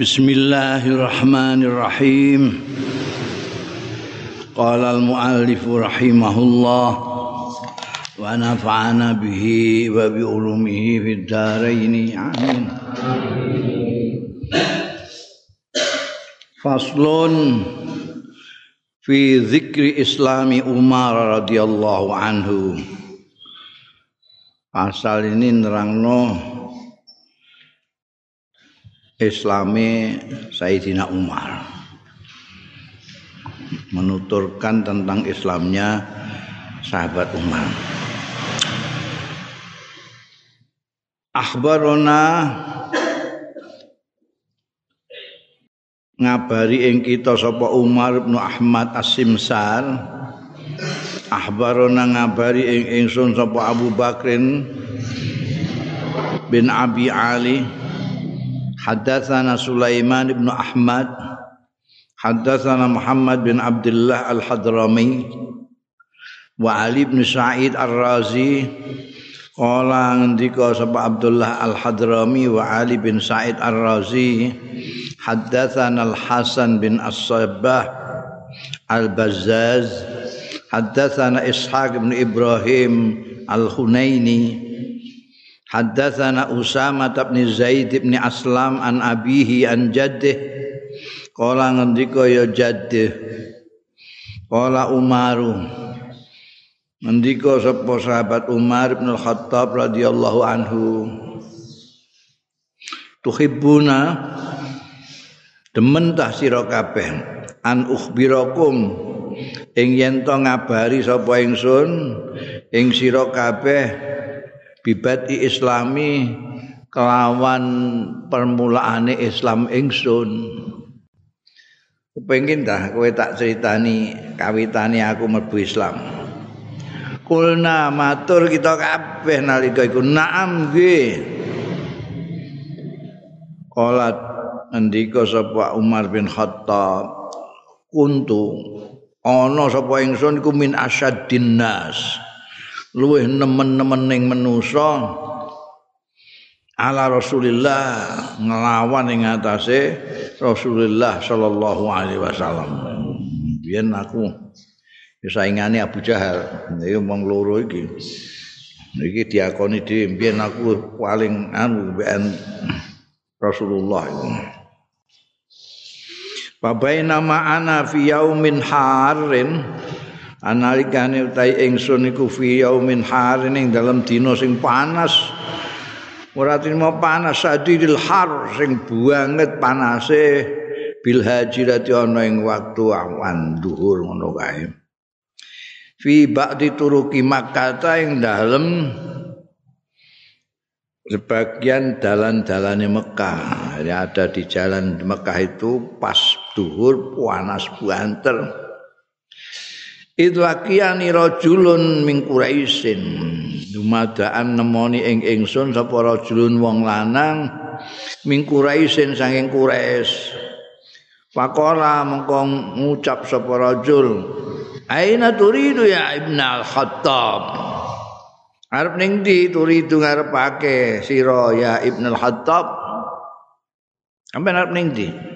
Bismillahirrahmanirrahim. Qala al-muallif rahimahullah wa nafa'ana bihi wa bi ulumihi fid dharain. Amin. Faslun fi dzikri islami Umar radhiyallahu anhu. Pasal ini nerangno Islami Sayyidina Umar. Menuturkan tentang Islamnya sahabat Umar. Akhbarona ngabari ing kita sapa Umar bin Ahmad As-Simsar. Akhbarona ngabari ing ingsun sapa Abu Bakrin bin Abi Ali حدثنا سليمان بن أحمد حدثنا محمد بن عبد الله الحضرمي وعلي بن سعيد الرازي قال عندك سبع عبد الله الحضرمي وعلي بن سعيد الرازي حدثنا الحسن بن الصباح البزاز حدثنا إسحاق بن إبراهيم الخنيني Haddatsana Usama bin Zaid bin Aslam an abihi an jaddih. Qala ngendika ya jaddih. Qala Umar. Ngendika sapa sahabat Umar bin Khattab radhiyallahu anhu. Tuhibbuna demen tah sira kabeh an ukhbirakum ing yen to ngabari sapa ingsun ing sira kabeh bibati islami kelawan permulaane Islam ingsun. Kepengin dah kowe tak critani kawitane aku mlebu Islam. Kulna matur kita kabeh nalika iku. Naam nggih. Qalat ngendika sapa Umar bin Khattab kuntu ana sapa ingsun iku min asyaddin nas luwih nemen-nemen ning manusa ala Rasulillah nglawan ing atase Rasulullah sallallahu alaihi wasallam. Biyen aku saingane Abu Jahal. Iki wong loro iki. Iki diakoni dhewe. Biyen aku paling anu ben Rasulullah itu. Babaina ana fi yaumin harin analikane utahe ingsun iku fi yaumin harin ing dalam dina sing panas. Ora trimo panas sadidil har sing banget panase. Bil hajirati ana ing waktu awan dhuhur ngono kae. Fi ba'di turuki makkah ing dalem sebagian jalan-jalannya Mekah. Jadi ada di jalan Mekah itu pas duhur panas banter itu akiani rajulun min Quraisyin dumadaan nemoni ing ingsun sapa rajulun wong lanang min Quraisyin saking Quraisy Pakola mengko ngucap sapa rajul Aina turidu ya Ibn al-Khattab Arep ning ndi turidu ngarepake sira ya Ibnu Al-Hattab? Sampe arep ning ndi?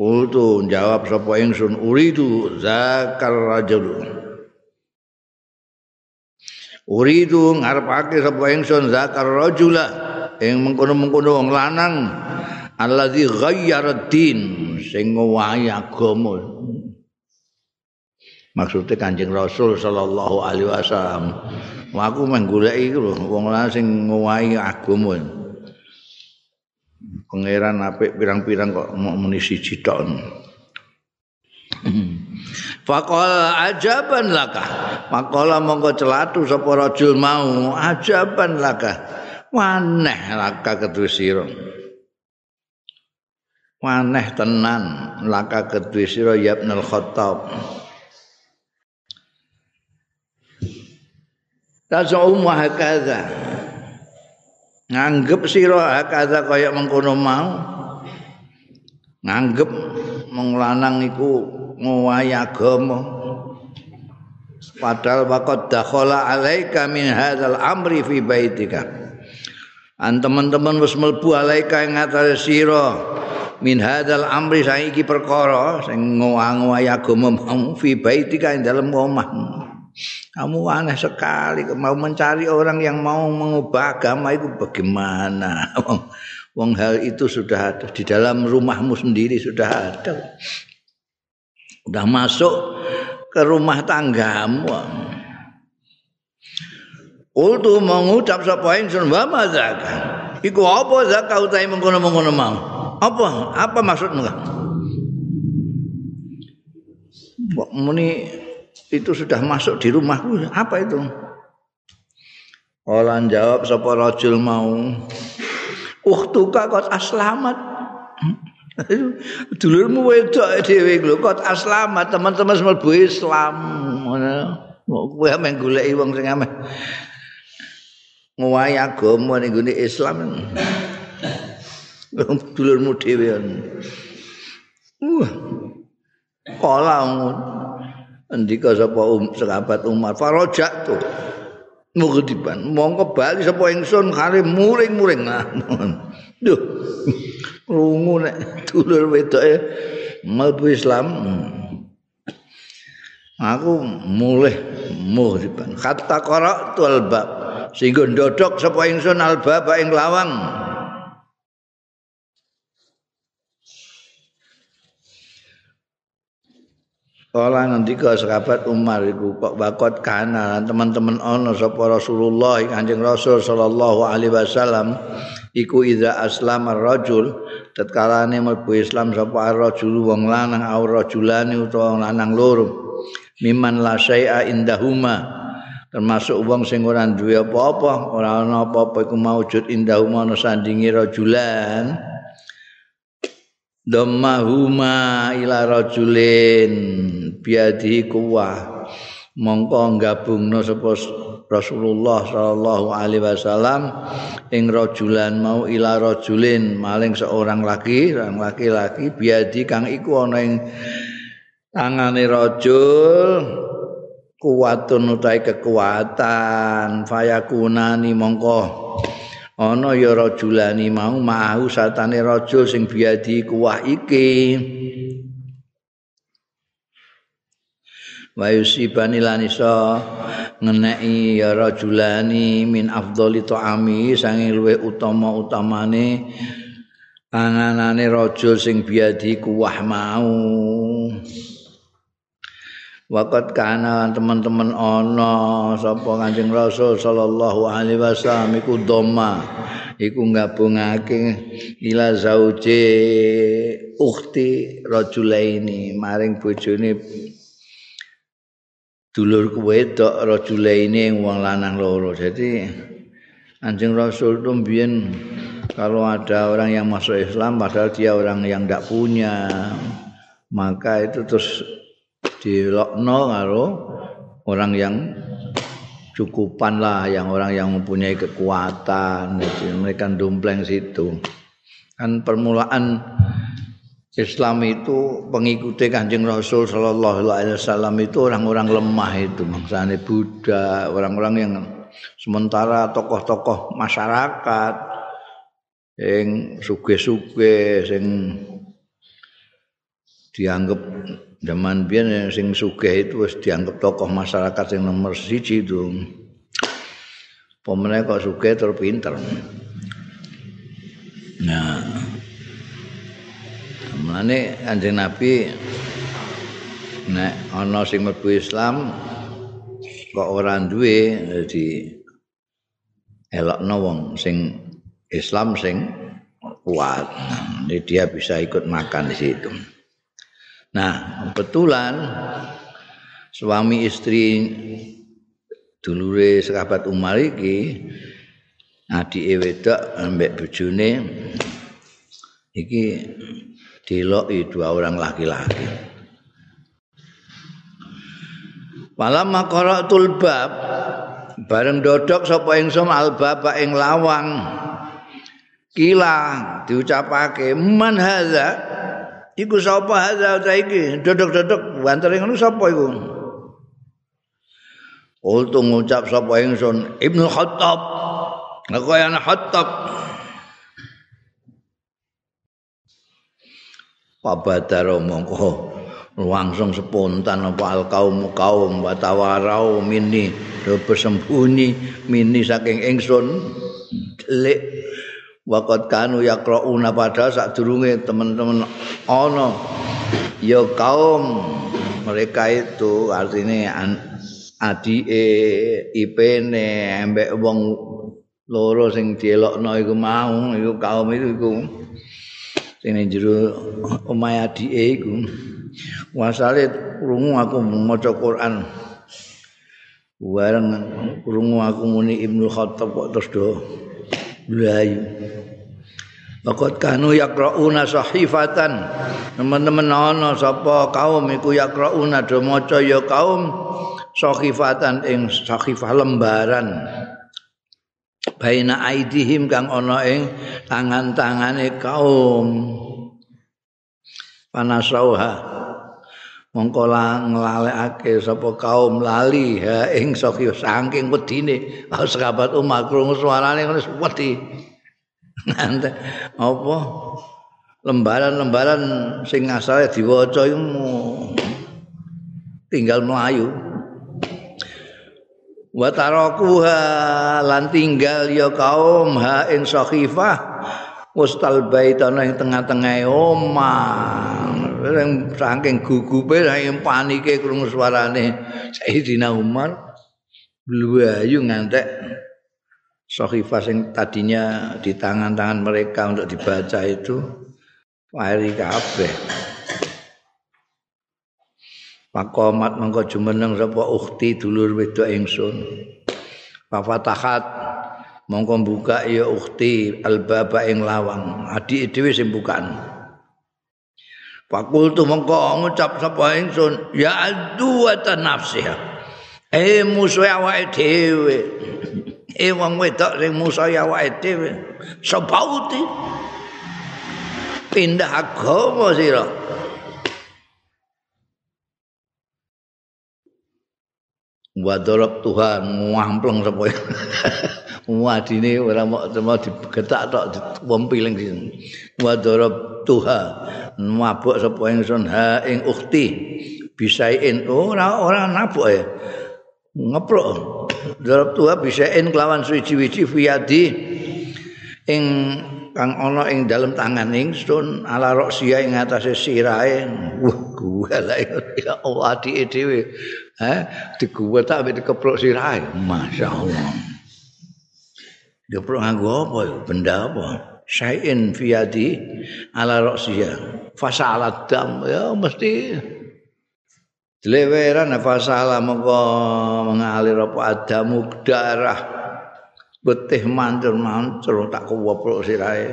Kultu jawab sapa ingsun uridu zakar rajul. Uridu ngarepake sapa ingsun zakar rajula ing mengkono-mengkono wong lanang allazi ghayyara din sing ngowahi agama. Maksudnya Kanjeng Rasul sallallahu alaihi wasallam. aku menggoleki wong lanang sing ngowahi agama. Pangeran apik pirang-pirang kok mau muni siji. Faqala ajaban laka. Maqala monggo celatu sapa rajul mau ajaban laka. Waneh laka kedue sira. Waneh tenan laka kedue sira ya Ibnul Khattab. Tazum wa hakadha. Nganggep sira hakadha kaya mengkono mau. Nganggep menglanang iku ngowahi agama. Padahal waqad dakhala alaika min hadzal amri fi baitika. An teman-teman wis mlebu alaika ing ngatasé sira min hadzal amri saiki perkara sing ngowangi agama mau fi baitika ing dalem omahmu kamu aneh sekali mau mencari orang yang mau mengubah agama itu bagaimana wong hal itu sudah ada di dalam rumahmu sendiri sudah ada sudah masuk ke rumah tanggamu Ultu mengucap sapa ingsun wa mazaka. Iku apa zakat utahe mengkono-mengkono mau? Apa? Apa maksudmu? Muni itu sudah masuk di rumahku. Apa itu? Orang jawab sapa rajul mau. Ukhtuka kot aslamat. Dulurmu wedok dhewe lho kot aslamat teman-teman mlebu Islam. Ngono. Kowe ameh goleki wong sing ameh ngowahi agama ning gone Islam. Dulurmu dhewe. Wah. Kala Andika sapa um, sahabat Umar farajat tu. Mughdiban mongko bali sapa ingsun kare muring-muring. Duh. Rungu nek dulur wedoke mlebu Islam. Aku mulih mughdiban. Kata qara tu albab. Sehingga ndodok sapa ingsun albab ing lawang. Kala ngendika sahabat Umar iku kok bakot kana teman-teman ana sapa Rasulullah Kanjeng Rasul sallallahu alaihi wasallam iku idza aslama rajul tatkalane mlebu Islam sapa rajul wong lanang au rajulane utawa lanang loro miman la syai'a indahuma termasuk wong sing ora duwe apa-apa ora ana apa-apa iku maujud indahuma ana sandingi rajulan dhammahuma ila rajulin biadi kuwah mongko gabungno sapa Rasulullah sallallahu alaihi wasallam ing rajulan mau ila rajulin maling seorang laki orang laki-laki biadi kang iku ana ing tangane rajul. Kuwatun utai kekuatan fayakunani mongko ana ya rajulani mau mau satane rajul sing biadi kuwah iki. Wa yusibani lan iso ngeneki ya rajulani min afdhali ta'ami sange luwe utama-utamane panganane rajul sing biadi kuwah mau Wakat kana teman-teman ana sapa Kanjeng Rasul sallallahu alaihi wasallam iku doma iku gabungake ila zauje ukhti rajulaini maring bojone dulur wedok rajulaini wong lanang loro. Jadi Kanjeng Rasul itu mbiyen kalau ada orang yang masuk Islam padahal dia orang yang tidak punya maka itu terus dilokno karo orang yang cukupan lah yang orang yang mempunyai kekuatan. Jadi mereka dompleng situ. Kan permulaan Islam itu pengikuti Kanjeng Rasul sallallahu alaihi wasallam itu orang-orang lemah itu. Maksudnya Buddha orang-orang yang sementara tokoh-tokoh masyarakat yang suge-suge sing dianggap zaman biyen sing sugih itu wis dianggap tokoh masyarakat yang nomor siji itu. Pemenang kok sugih terus pinter. Nah. Mulane Kanjeng Nabi nek ana sing mlebu Islam kok ora duwe di elokno wong sing Islam sing kuat. Nah, dia bisa ikut makan di situ. Nah, kebetulan suami istri dulure sahabat Umar iki adike wedok ambek bojone iki diloki dua orang laki-laki. Malam maqaratul bab bareng dodok sapa ingsun albab ing lawang kila diucapake man hadza Iku sapa hadza ta iki? Dodok-dodok banter ngono sapa iku? Ultu ngucap sapa ingsun Ibnu Khattab. Aku ana Khattab. pabadara mongko langsung spontan apa al kaum kaum watawarau mini do bersembunyi mini saking ingsun lek waqat kanu yaqrauna padha sadurunge teman-teman ana. Ya kaum mereka itu artinya adike ipene embek wong loro sing dielokno iku mau iku kaum itu iku. Sing jero omahe adike iku. Wasale krungu aku maca Quran. Bareng krungu aku muni Ibnu Khattab terus do blayu Bakot kanu yakrauna sahifatan. Teman-teman ana sapa kaum iku yakrauna do maca ya kaum sahifatan ing sahifah lembaran. Baina aidihim kang ana ing tangan-tangane kaum. Panasauha mongko nglalekake sapa kaum lali ha ing sakya saking wedine sahabat Umar krungu suarane wedi apa? Lembaran-lembaran sing asale diwaca iku tinggal melayu. Wa tarakuha lan tinggal ya kaum ha ing sakhifah mustal baitana ing tengah-tengah omah. Yang saking gugupe saking panike krungu suarane Sayyidina Umar bluayu ngantek sahifah sing tadinya di tangan-tangan mereka untuk dibaca itu wari kabeh Pakomat mengko jumeneng sapa ukhti dulur wedok ingsun. Fafatahat mongko buka ya ukhti albaba ing lawang. Adik dhewe sing bukaan. Fakul tu mongko ngucap sapa ingsun ya adu wa nafsiha. Eh musuh awake dhewe. Eh wong wedok sing musuh awake dhewe. Sebauti. Pindah agama sira. Wa darab Tuhan ngampleng sapa. Wadine ora mau digetak tok wempiling sini. Wa darab Tuhan mabuk sapa ingsun ha ing ukhti bisain ora ora nabuk ya ngeprok darab tua bisain kelawan suci-wici fiadi ing kang ana ing dalem tangan ingsun ala roksia ing atase sirahe. Wah gua ya Allah di dhewe. Ha diguwe tak ambek dikeprok sirahe. Masyaallah. Dikeprok nganggo apa ya? Benda apa? Syai'in fi yadi ala ra'siha fasala dam ya mesti dileweran fasala mengko mengalir apa? Adamu darah betih mancur-mancur tak kuwoprok sirahe.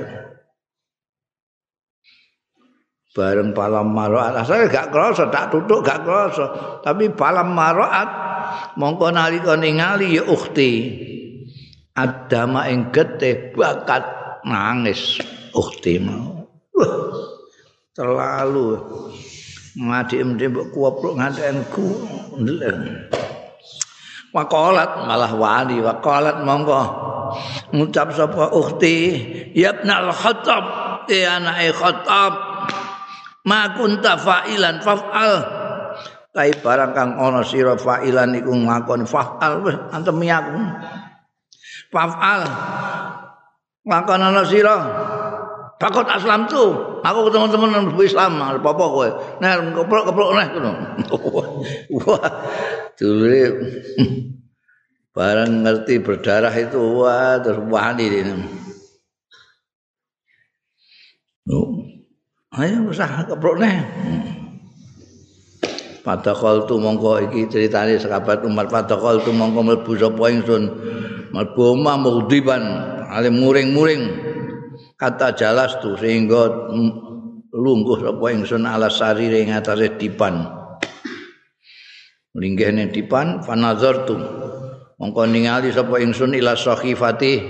Bareng palam maroat. Asale gak krasa tak tutuk gak krasa tapi palam maroat mongko nalika ningali ya ukhti. Adama ing getih bakat nangis. Ukhti mau. Terlalu ngadik mesti mbok kuoprok ngantenku ndeleng. Wakolat malah wali wakolat monggo. Ngucap sapa ukhti ya ibnal khattab ya anake khattab ma kunta fa'ilan fa'al kai barang kang ana sira fa'ilan iku ngakon fa'al wis antemi aku. Fa'al Ngakon ana sira. Takut aslam tu. Aku ketemu teman teman Islam, apa apa kowe. Nah, keprok keprok nah ngono. Wah, dulure barang ngerti berdarah itu wah terus wani ini. Ayo usah keprok nah. Padahal tu mongko iki ceritane sahabat Umar padahal tu mongko mlebu sapa ingsun mlebu omah mudiban ale muring-muring kata jalas tu sehingga lungguh sapa ingsun ala sarire ing atase dipan. Linggih ning dipan fanazartu mongko ningali sapa ingsun ila sahifati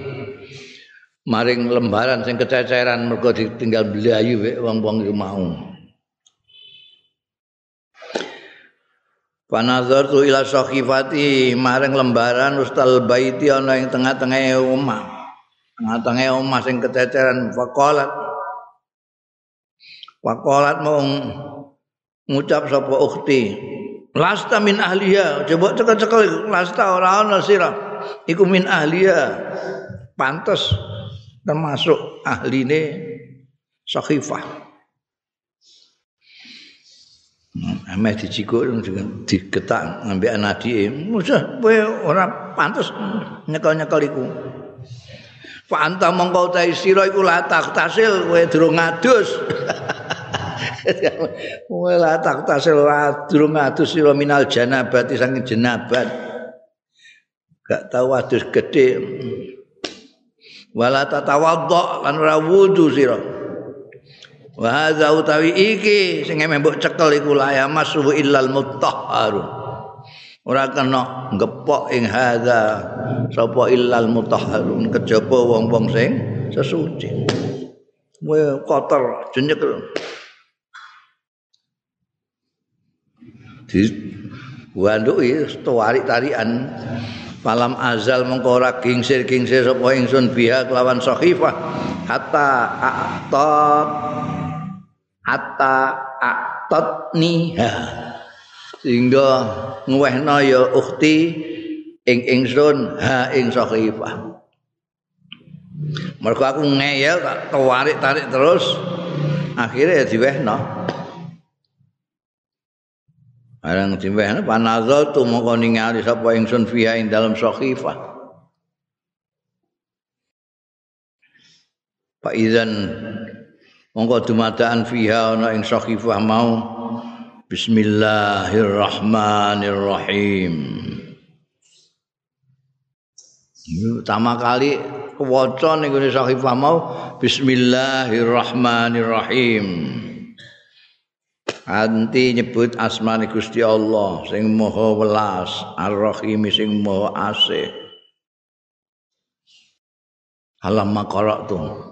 maring lembaran sing kececeran mergo ditinggal blayu wong-wong iku mau. Panazartu ila sahifati maring lembaran ustal baiti ana ing tengah-tengah omah. Tengah-tengah omah sing kececeran faqalat Waqalat mau ngucap sapa ukhti lasta min ahliya coba cekel-cekel lasta ora ana sira iku min ahliya pantes termasuk ahline sahifah Ame dicikuk digetak ngambek anadike. Musa kowe ora pantes nyekel-nyekel iku. Fa anta mongko ta sira iku latak tasil kowe durung ngadus. Kowe latak tasil durung ngadus sira minal janabati saking jenabat. Gak tahu adus gede. Wala tatawaddo lan ora wudu sira. Wa hadza utawi iki sing mbok cekel iku la ya masuhu illal mutahharu. Ora kena ngepok ing hadza sapa illal mutahharun kejaba wong-wong sing sesuci. Kowe kotor jenyek. Di wanduki tarik tarian Falam azal mengko ora kingsir-kingsir sapa ingsun biha kelawan sahifah hatta aqtat hatta aqtatniha sehingga ngwehna ya ukhti ing ingsun ha ing sahifah mergo aku ngeyel tak tarik-tarik terus akhirnya ya diwehna. Barang diwehna panazal tu mongko ningali sapa ingsun fiha ing dalam sahifah Pak Izan mongko dumadaan fiha ana ing sahifah mau Bismillahirrahmanirrahim Pertama kali kewaca ning ngene sahifah mau Bismillahirrahmanirrahim Anti nyebut asmane Gusti Allah sing Maha Welas, Ar-Rahim sing Maha Asih. Alam maqaratu.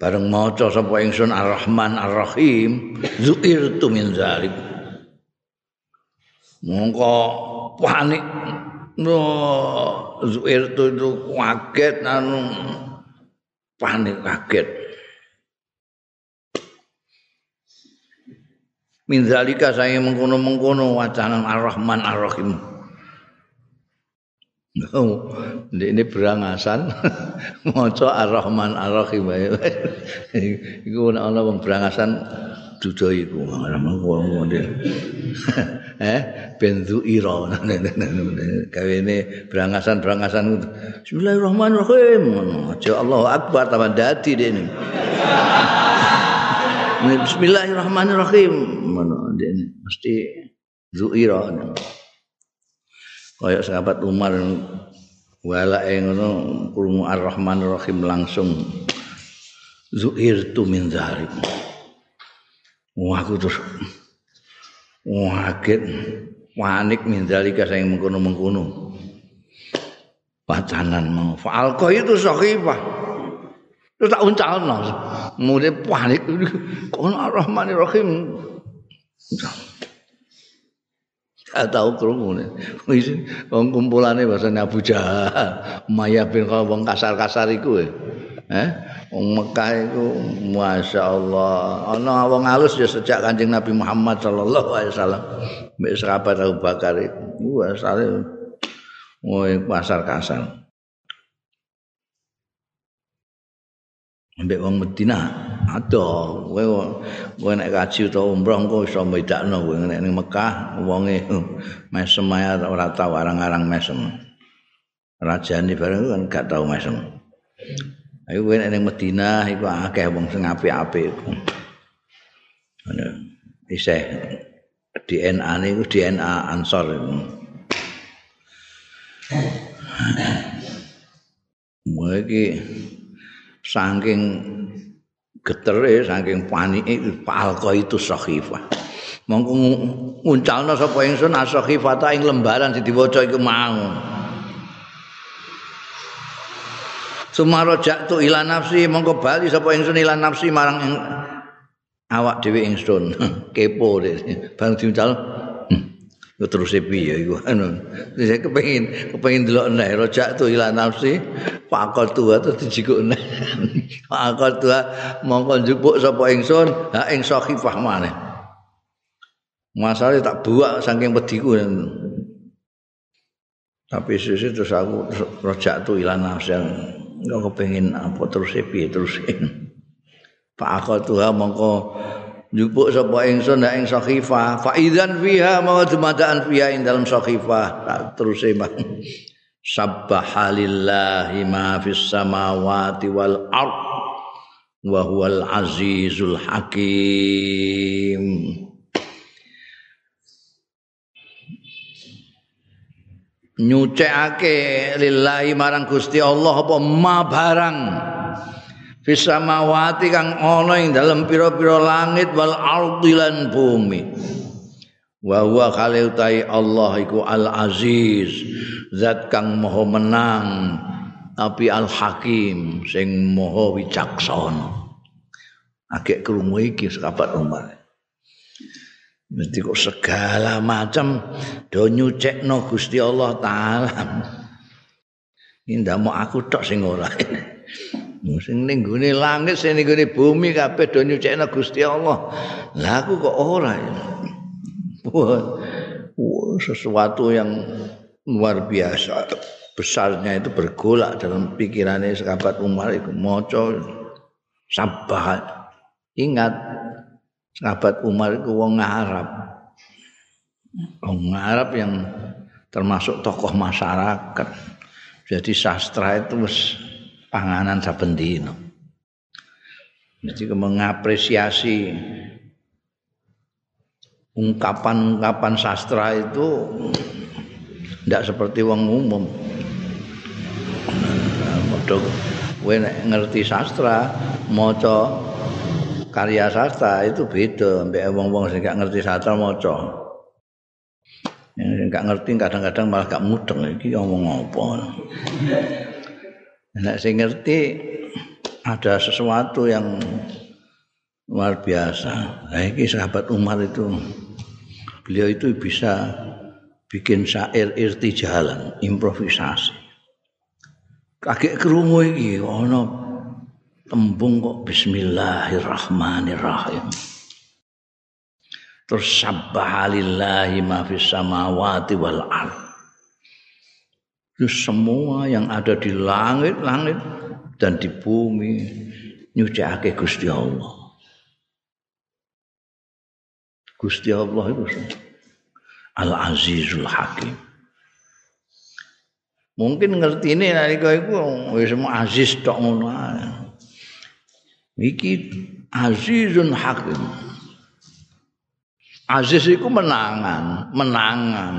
bareng maca sapa ingsun Ar-Rahman Ar-Rahim zuirtu min zalik mongko panik no zuirtu itu kaget anu panik kaget. Min zalika saya mengkono-mengkono wacana Ar-Rahman Ar-Rahim. Oh, ini berangasan. Maca Ar-Rahman Ar-Rahim. Iku ana wong berangasan dudo iku. Eh, bendu ira. Kawene berangasan-berangasan. Bismillahirrahmanirrahim. Aja Allahu Akbar tambah dadi dene. Bismillahirrahmanirrahim. Ngono dene mesti zuira. kaya sahabat Umar wala ngono krungu Ar-Rahman Rahim langsung zuhirtu min zalik. Wah aku terus waget panik min zalika saya mengkono-mengkono. Wacanan mau falko itu sahifah. Terus tak uncalno. Mulai panik. Kono Ar-Rahman Rahim. Gak tahu krungu ne. Wong kumpulane bahasane Abu Jahal, Maya bin wong kasar-kasar iku eh. Wong Mekah iku masyaallah. Ana wong alus ya sejak Kanjeng Nabi Muhammad sallallahu alaihi wasallam. Mbek sahabat Abu Bakar iku. Wah, sale Woi pasar kasar. Mbek wong Madinah ada kowe kowe nek kaji utawa umroh engko iso bedakno kowe nek ning Mekah wonge mesem ae ora tau arang-arang mesem rajane bareng kan gak tau mesem ayo kowe nek Madinah iku akeh wong sing apik-apik iku. Ana isih. DNA ne iku DNA Ansor iku. Mulai saking getere saking panike palko itu sahifah mongko nguncalno sapa ingsun asahifata ing lembaran sing diwaca iku mau Sumarojak tu ila nafsi mongko bali sapa ingsun ila nafsi marang ing awak dhewe ingsun. Kepo bang diuncal hmm. terus piye iku? Anu. Saya kepengin kepengin delok nek rojak tu ila nafsi pakal tua tu dijikuk nek pakal tua mongko njupuk sapa ingsun ha ing sakhifah maneh. Masalah tak buak saking pediku. Tapi sisi terus aku rojak tu ila nafsi enggak kepengin apa terus piye terus pakal tua mongko njupuk sapa ingsun ing sakhifah. Fa idzan fiha ma dumadaan fiha ing dalam sakhifah. Tak terus bang. Sabbahalillahi ma fis samawati wal ard wa huwal azizul hakim nyucekake lillahi marang Gusti Allah apa ma barang. Fisamawati kang ana ing dalem pira-pira langit wal ardi lan bumi. Wa huwa khaliutai Allah iku al aziz zat kang maha menang tapi al hakim sing maha wicaksana. Agek krungu iki sahabat Umar Mesti kok segala macam do nyucekno Gusti Allah taala. Ini ndak mau aku tok sing ora. sing ning gone langit sing ning gone bumi kabeh do nyucikna Gusti Allah. Lah aku kok ora ya. Wah, sesuatu yang luar biasa besarnya itu bergolak dalam pikirannya sahabat Umar itu moco sabah ingat sahabat Umar itu wong Arab wong Arab yang termasuk tokoh masyarakat jadi sastra itu panganan saben dina. Mesti mengapresiasi ungkapan-ungkapan sastra itu tidak seperti wong umum. Modok kowe ngerti sastra, maca karya sastra itu beda mbek wong-wong sing gak ngerti sastra maca. Yang gak ngerti kadang-kadang malah gak mudeng iki ngomong apa. Nek sing ngerti ada sesuatu yang luar biasa. Nah, ini sahabat Umar itu beliau itu bisa bikin syair irtijalan, improvisasi. Kakek kerungu iki ana tembung kok bismillahirrahmanirrahim. Terus sabbahalillahi ma fis samawati wal itu semua yang ada di langit-langit dan di bumi nyucake Gusti Allah. Gusti Allah itu Al-Azizul Hakim. Mungkin ngerti ini nalika iku wis aziz tok ngono Iki Azizun Hakim. Aziz iku menangan, menangan.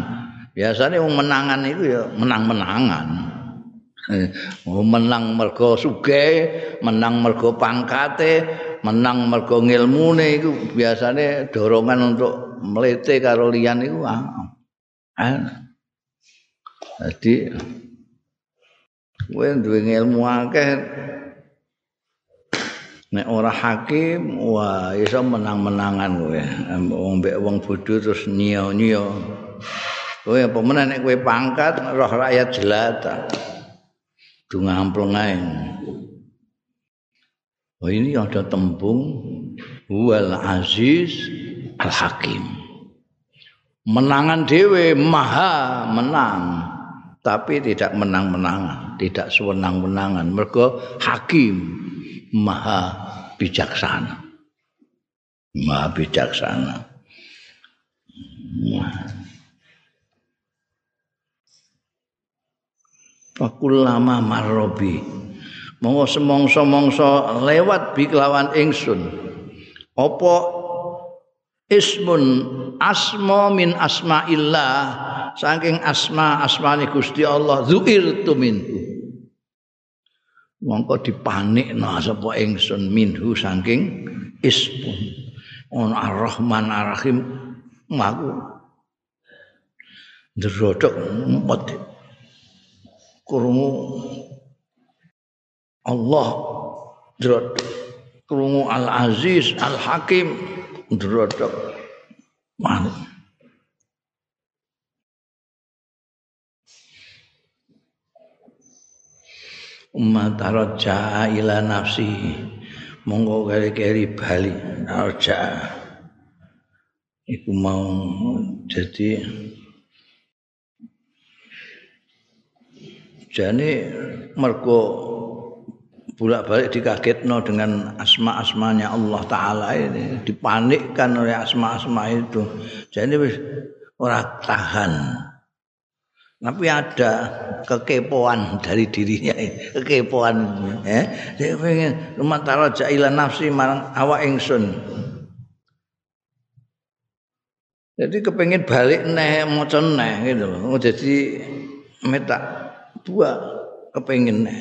biasanya wong menangan itu ya menang-menangan. Oh, menang mergo sugih, menang mergo pangkate, menang mergo ngilmune iku biasanya dorongan untuk melete karo liyan iku ah. Jadi kowe duwe ilmu akeh nek ora hakim wah iso menang-menangan kowe wong mbek wong bodho terus nyiyo-nyiyo Kowe apa meneh nek kowe pangkat roh rakyat jelata. Dunga ampleng ae. Oh ini ada tembung wal aziz al hakim. Menangan dewe maha menang tapi tidak menang-menangan, tidak sewenang-wenangan. Mergo hakim maha bijaksana. Maha bijaksana. Maha. fakullama marrobi monggo semongso-mongso lewat bi kelawan ingsun apa ismun asma min asmaillah saking asma asmane Gusti Allah zuir tu minhu mongko dipanikno sapa ingsun minhu saking ismun. On ar-rahman ar-rahim ngaku ndrodok empet krungu Allah drot krungu Al Aziz Al Hakim umat raja ila nafsi. Monggo keri-keri bali raja iku mau jadi jane mergo bolak-balik dikagetno dengan asma-asmanya Allah taala ini dipanikkan oleh asma-asma itu. Jadi wis ora tahan tapi ada kekepoan dari dirinya kekepoan eh. Dia pengen rumah taraja ila nafsi marang awak ingsun. Jadi kepengen balik neh maca neh gitu loh. Jadi meta dua kepengen neh.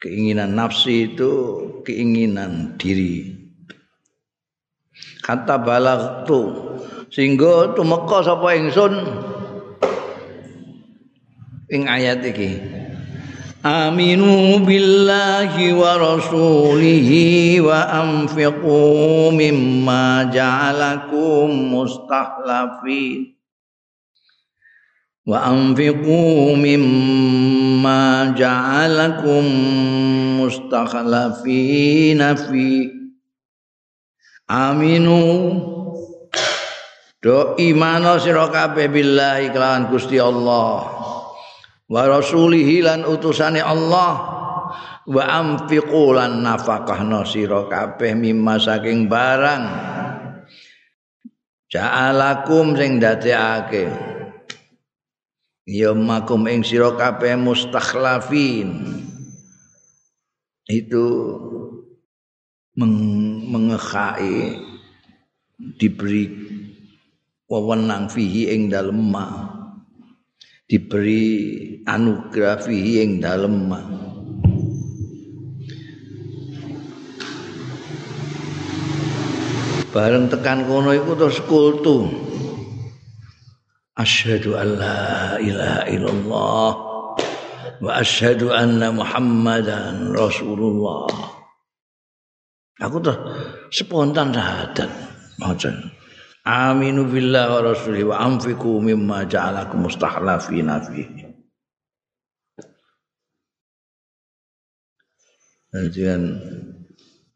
Keinginan nafsi itu keinginan diri. Kata balak tu sehingga tumeka sapa ingsun ing ayat iki. Aminu billahi wa rasulihi wa anfiqu mimma ja'alakum mustakhlafin wa anfiqu mimma ja'alakum mustakhlafin fi. Aminu. Do imano sira kabeh billahi kelawan Gusti Allah wa rasulihi lan utusane Allah. Wa anfiqu lan nafaqahna sira kabeh mimma saking barang. Ja'alakum sing dadekake. Ya makum ing sira kabeh mustakhlafin. Itu meng mengekai diberi wewenang fihi ing dalem diberi anugerah fihi ing dalem bareng tekan kono iku terus kultu. Asyhadu alla ilaha illallah wa asyhadu anna muhammadan rasulullah. Aku tuh spontan syahadat macan Aminu billah wa rasuli wa anfiqu mimma ja'alakum mustahlafina fihi. Dan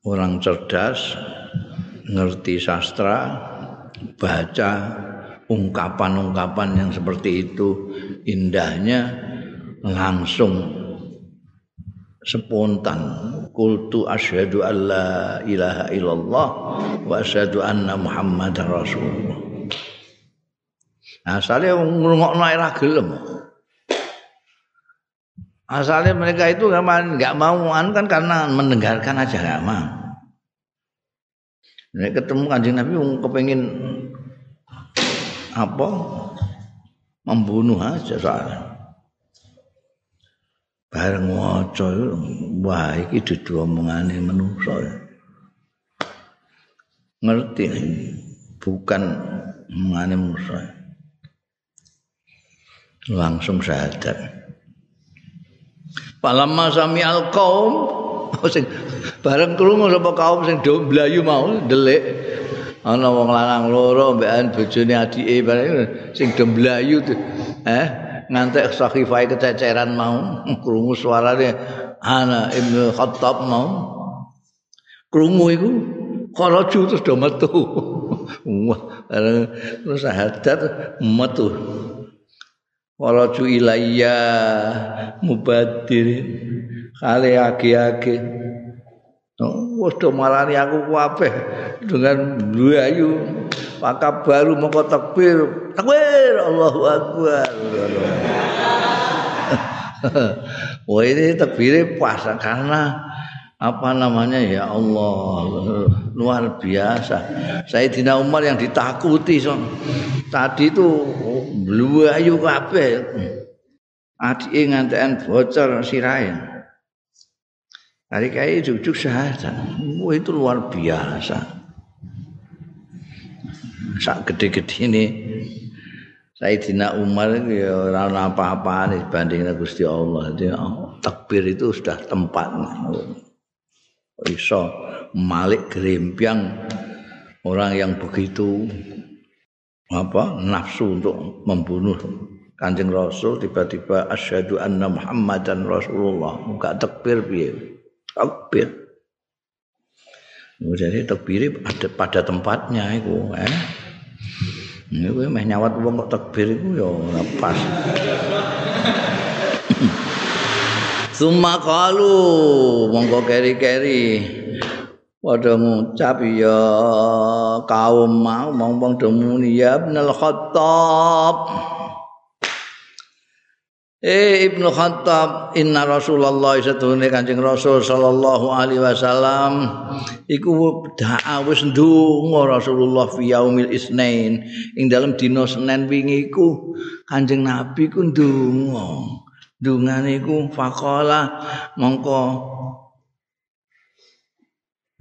orang cerdas ngerti sastra baca ungkapan-ungkapan yang seperti itu indahnya langsung spontan. Kultu asyhadu alla ilaha illallah wa asyhadu anna muhammadar rasulullah. Asale ngrungokno ora gelem asale mereka itu enggak mau anu kan karena mendengarkan aja enggak mau. Nek ketemu kanjeng Nabi kepengin apa? Membunuh aja soalnya bareng waca wah iki dudu omongane menungso ngerti? Bukan omongane menungso langsung sadar Palamma sami al kaum sing bareng krungu sapa kaum sing do blayu mau delik ana wong lanang loro mbekan bojone adike bareng sing do blayu eh ngantek sahifai kececeran mau krungu suarane ana ibnu khattab mau. Krungu iku kharaju terus do metu. Wah terus sahadat metu. Kharaju ilayya mubadir kale age-age wis do marani aku kabeh dengan ayu Maka baru mongko takbir. Takbir Allahu Akbar. Wah ini takbirnya pas karena apa namanya ya Allah luar biasa. Sayyidina Umar yang ditakuti so. tadi itu ayu kabeh. Adike ngantekan bocor sirahnya. Hari kaya jujuk syahadat. Wah itu luar biasa. sak gede-gede ini Sayyidina Umar ya ora apa-apa dibanding Gusti Allah. Jadi takbir itu sudah tempatnya. Iso malik gerimpiang orang yang begitu apa nafsu untuk membunuh Kanjeng Rasul tiba-tiba asyhadu anna Muhammadan Rasulullah. Muka takbir piye? Takbir. Jadi takbir ada pada tempatnya itu, eh. Ini gue meh nyawat wong kok takbir itu ya pas. Summa qalu monggo keri-keri padha ngucap ya kaum mau mong-mong demuni ya Ibnul Khattab. Eh Ibnu Khattab inna Rasulullah satune Kanjeng Rasul sallallahu alaihi wasallam. Iku da'a wis ndonga Rasulullah fi yaumil isnain. Ing dalam dina Senin wingi iku Kanjeng Nabi ku ndonga. Dungane iku faqala mongko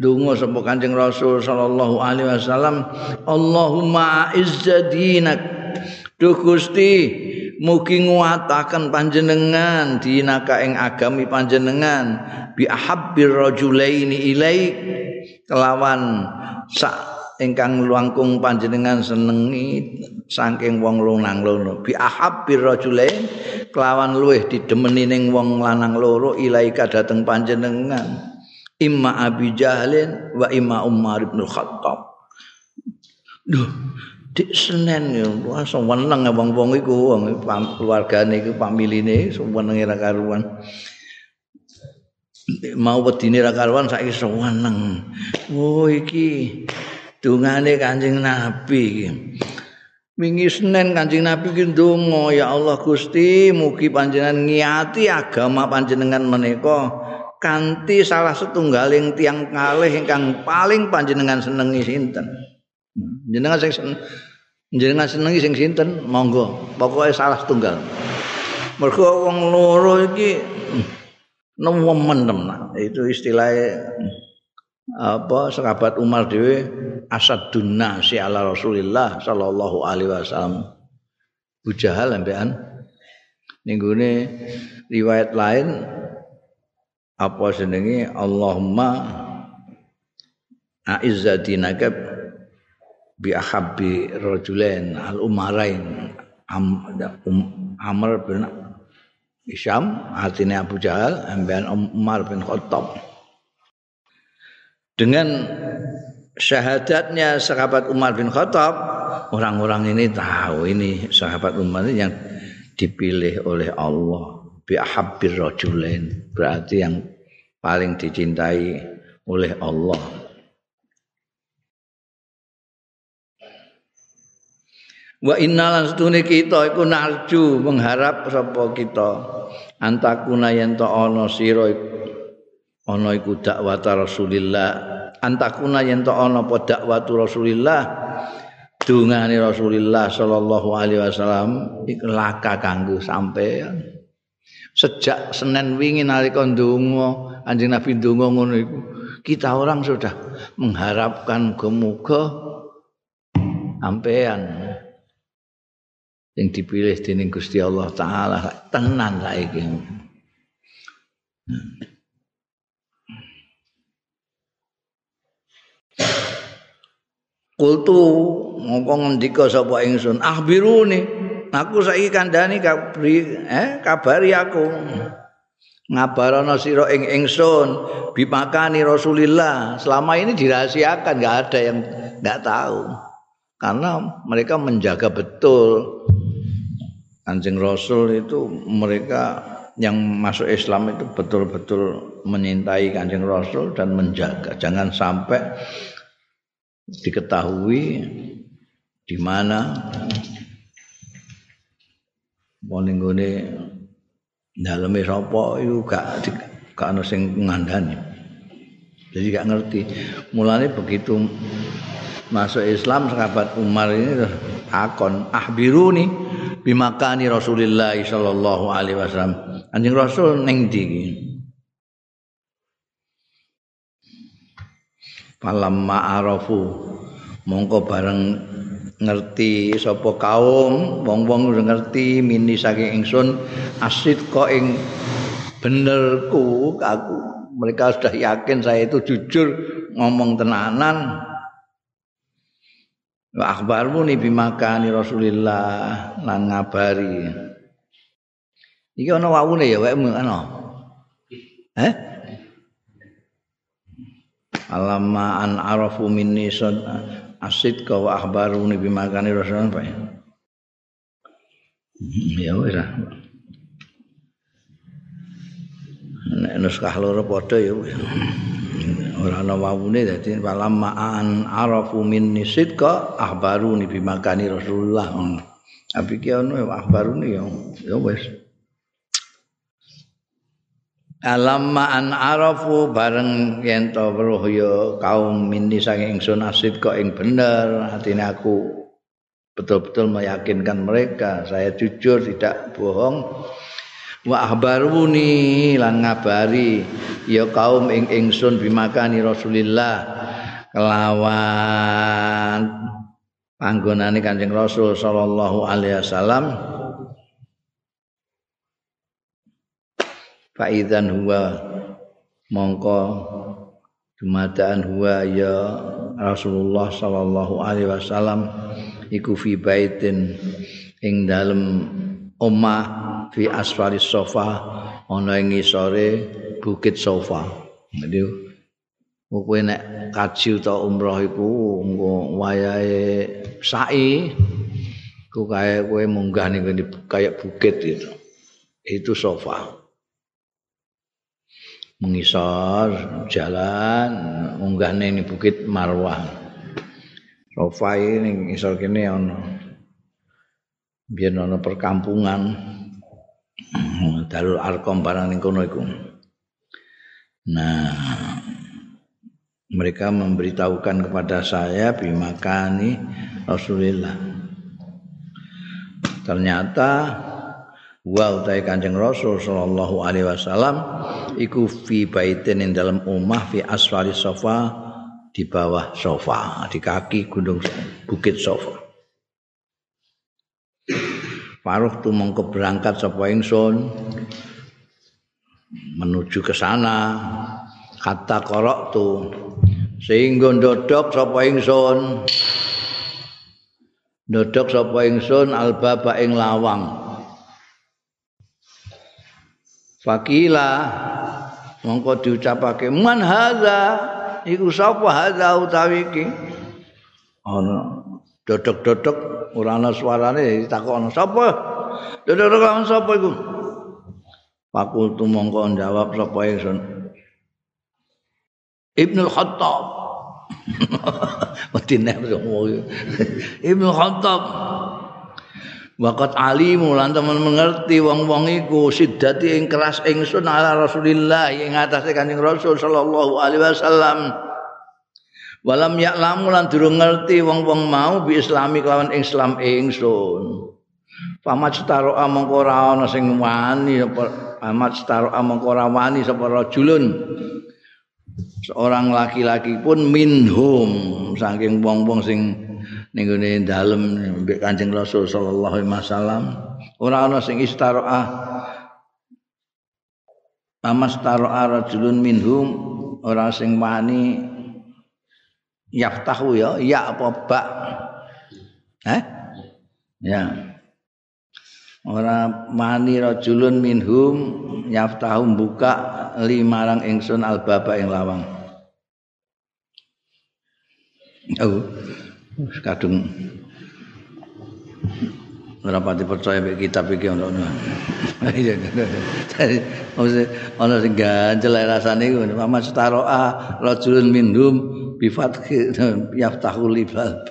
donga sapa Kanjeng Rasul sallallahu alaihi wasallam Allahumma izzadinak Duh Gusti mugi nguataken panjenengan dinaka ing agami panjenengan. Bi ahabbir rajulaini ilaik. Kelawan sak ingkang langkung panjenengan senengi saking wong lanang loro. Bi ahabbir rajulain. Kelawan luweh didemeni ning wong lanang loro ilaika dateng panjenengan. Imma abi jahlin wa imma umar bin khattab. Duh dik senen wah seneng wong-wong iku wong keluargane iku pamiline seneng ra karuan. Mau wedine ra karuan saiki seneng oh iki dungane Kanjeng Nabi iki. Wingi Senin Kanjeng Nabi ki ndonga ya Allah Gusti mugi panjenengan ngiati agama panjenengan menika kanthi salah setunggaling tiang kalih ingkang paling panjenengan senengi sinten. Jenengan sing jenengan senengi sing sinten? Monggo. Pokoke salah tunggal. Mergo wong loro iki nemen temen itu istilahnya apa sahabat Umar dhewe asadun nasi ala Rasulillah sallallahu alaihi wasallam. Bujahal ambekan ninggune riwayat lain apa jenenge? Allahumma a'izzadinaka bi ahabbi rajulain al umarain am, um, Amr bin Isyam artinya Abu Jahal ambian Umar bin Khattab. Dengan syahadatnya sahabat Umar bin Khattab orang-orang ini tahu ini sahabat Umar ini yang dipilih oleh Allah bi ahabbir rajulain berarti yang paling dicintai oleh Allah Wa innalan setune kita iku narju mengharap sapa kita. Antakuna yen to ana sira ana iku dakwah Rasulillah. Antakuna yen to ana apa dakwah Rasulillah dungane Rasulillah sallallahu alaihi wasallam iku laka kanggo sampean sejak Senin wingi nalika ndonga Anjing Nabi ndonga ngono iku kita orang sudah mengharapkan gemuga sampean yang dipilih dening Gusti Allah taala tenan saiki. Kultu mongko ngendika sapa ingsun, ahbiruni. Aku saiki kandhani kabri eh kabari aku. Ngabarana sira ing ingsun bimakani Rasulillah. Selama ini dirahasiakan, enggak ada yang enggak tahu. Karena mereka menjaga betul Kanjeng Rasul itu mereka yang masuk Islam itu betul-betul menyintai Kanjeng Rasul dan menjaga jangan sampai diketahui di mana moninggone daleme sapa iku gak gak ana ngandani. Jadi gak ngerti. Mulane begitu masuk Islam sahabat Umar ini akon ahbiruni bimakani Rasulillah sallallahu alaihi wasallam. Anjing Rasul ning ndi iki? Falamma arafu mongko bareng ngerti sapa kaum wong-wong ngerti mini saking ingsun asid kok ing benerku aku mereka sudah yakin saya itu jujur ngomong tenanan akhbarmu ni bimakani Rasulillah lan ngabari. Iki ana wawune ya wae ana? Eh? Alamma an arafu minni sad asid ka wa akhbaru ni bimakani Rasulillah Pak ya? Wis nek nuskah loro padha ya ora ana wawune dadi walam ma'an arafu min nisidka ahbaruni bi makani Rasulullah. Tapi ki ono ahbaruni ya ya wis. Alam ma'an arafu bareng yen to weruh ya kaum mini saking ingsun asid kok ing bener. Atine aku betul-betul meyakinkan mereka saya jujur tidak bohong wa ahbaruni lan ngabari ya kaum ing ingsun bimakani Rasulillah. Kelawan panggonane Kanjeng Rasul sallallahu alaihi wasallam. Faidan huwa mongko dumadaan huwa ya Rasulullah sallallahu alaihi wasallam iku fi baitin ing dalem omah fi asfalis sofa ana ing ngisore bukit sofa. Jadi kowe nek kaji utawa umroh iku wayahe sa'i ku kaya kowe munggah ning kayak bukit itu itu sofa. Mengisor jalan munggah ning bukit marwah. Sofa ini ngisor kene ana biar ana perkampungan Darul Arkom barang ning kono iku. Nah, mereka memberitahukan kepada saya bimakani Rasulullah. Ternyata wa utai Kanjeng Rasul sallallahu alaihi wasallam iku fi baitin ing dalam omah fi asfali sofa di bawah sofa, di kaki gunung bukit sofa. Faruh tu mongko berangkat sapa ingsun menuju ke sana. Kata korok tu sehingga ndodok sapa ingsun. Ndodok sapa ingsun albaba ing lawang. Fakila mongko diucapake man hadza? Iku sapa hadza utawi iki? Ana dodok-dodok ora ana suarane ditakokno sapa? Dodok lawan sapa iku? Fakultu mongko jawab sapa ingsun. Ibnu Khattab. Madinah Ibnu Khattab. Waqat alimu lan teman mengerti wong-wong iku siddati ing keras ingsun ala Rasulillah ing atase Kanjeng Rasul sallallahu alaihi wasallam. Walam ya'lamu lan durung ngerti wong-wong mau bi islami kelawan Islam ingsun. Pamat setaro amangka ora ana sing wani apa pamat setaro amangka ora wani sapa rajulun. Seorang laki-laki pun minhum saking wong-wong sing ning gone dalem mbek Kanjeng Rasul sallallahu alaihi wasallam ora ana sing istaroah Pamas taroa rajulun minhum ora sing wani yaftahu ya ya apa ba? Eh ya. Ora mani rajulun minhum yaftahu buka limarang ingsun albaba ing lawang. Oh kadung. Ora pati percaya mek kitab iki ono ono ono sing ganjel rasane iku mama setaroa rajulun minhum bifat yaftahu li bab.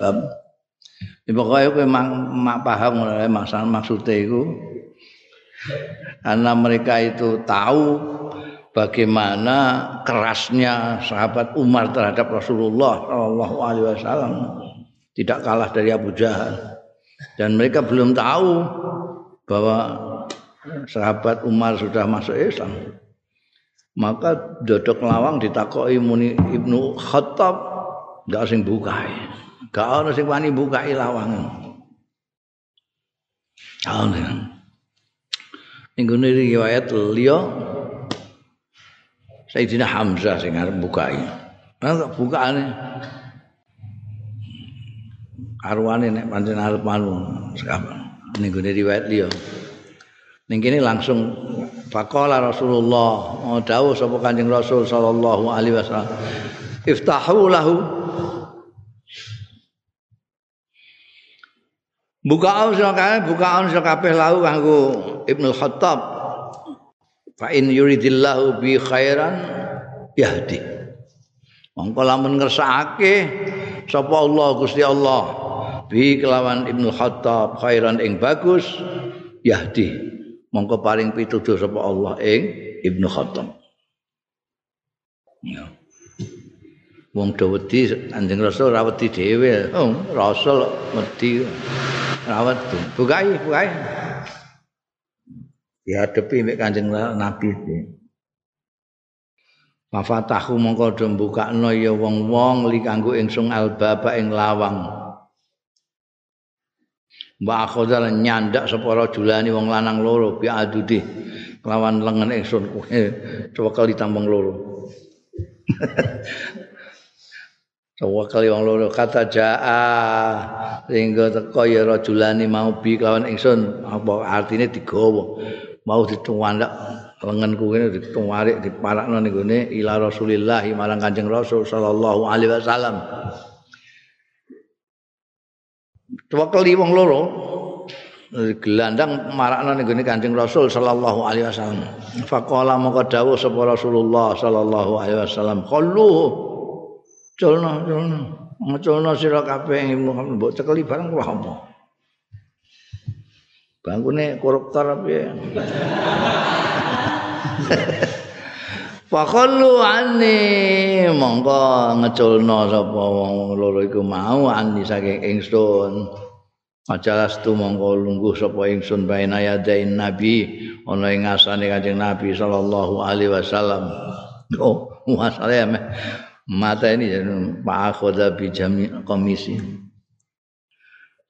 Ya pokoknya kowe mak paham maksud maksudnya itu karena mereka itu tahu bagaimana kerasnya sahabat Umar terhadap Rasulullah Shallallahu Alaihi Wasallam. Tidak kalah dari Abu Jahal. Dan mereka belum tahu bahwa sahabat Umar sudah masuk Islam maka dodok lawang ditakoi muni Ibnu Khattab gak sing bukae. Gak ana sing wani bukae lawang. Ana ning ngene riwayat liya Sayyidina Hamzah sing arep bukae ana bukaane? Arwane nek pancen arep manu. Ning gone riwayat liya. Ning kene langsung faqala Rasulullah oh, dawuh sapa Kanjeng Rasul sallallahu alaihi wasallam iftahu lahu Bukaan sira kabeh, bukaan sira kabeh lahu kanggo Ibnu Khattab. Fa in yuridillahu bi khairan yahdi. Mongko lamun ngersakake sapa Allah Gusti Allah bi kelawan Ibnu Khattab khairan ing bagus yahdi. Mongko paring pituduh sapa Allah ing Ibnu Khattab. Ya. Wong do wedi Kanjeng Rasul ra wedi dhewe. Oh, Rasul wedi. rawat tuh bukai bukai ya depi mek kanjeng nabi Mafatahu mongko do mbukakno ya wong-wong li kanggo ingsun albaba ing lawang. Mbak Khodzal nyandak separa julani wong lanang loro bi adudi kelawan lengan ingsun coba kali tambang loro. Kali wong loro kata jaa sehingga teko ya rajulani mau bi kawan ingsun apa artine digawa mau dituwandak lenganku kene dituwarik diparakno ning gone ila Rasulillah marang Kanjeng Rasul sallallahu alaihi wasallam. Tawakali wong loro gelandang marakno ning gone Kanjeng Rasul sallallahu alaihi wasallam. Faqala maka dawuh sapa Rasulullah sallallahu alaihi wasallam, "Qallu culno culno ngeculno sira kabeh Muhammad mbok cekeli bareng kuwi apa bangkune koruptor piye Fakhallu anni mongko ngeculno sapa wong loro iku mau anni saking ingsun. Ajalas tu mongko lungguh sapa ingsun baina yadain nabi ana ing ngasane Kanjeng Nabi sallallahu alaihi wasallam. Oh, masalah mata ini Pak Akhoda bijami komisi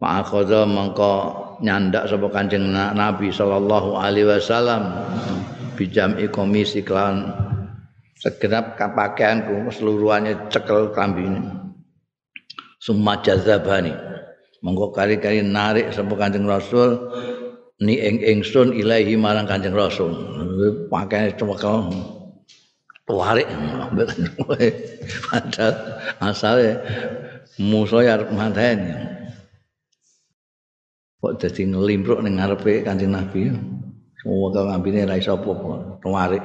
Pak Akhoda mengko nyandak sapa Kanjeng Nabi sallallahu alaihi wasallam. Bijami komisi kelawan segenap pakaianku seluruhannya cekel kambing summa jazabani. Monggo kari-kari narik sapa Kanjeng Rasul ni ing ingsun ilahi marang Kanjeng Rasul. Pakaian cekel. Warik padahal asale musuh ya arep mateni kok dadi ngelimpruk ning ngarepe Kanjeng Nabi? Semua kang ambine ra iso apa-apa. Warik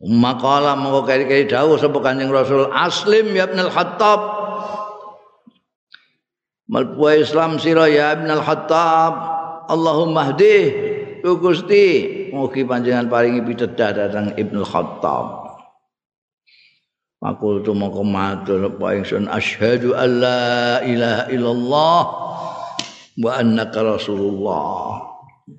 Maqala mongko kari-kari dawuh sapa Kanjeng Rasul. Aslim ya Ibnu Al-Khattab Malbu Islam sira ya Ibnu Al-Khattab Allahumma hdi Gusti mugi panjenengan paringi pitedah dhateng Ibnu Khattab. Makul tu mongko matur apa ingsun. Asyhadu alla ilaha illallah wa annaka rasulullah.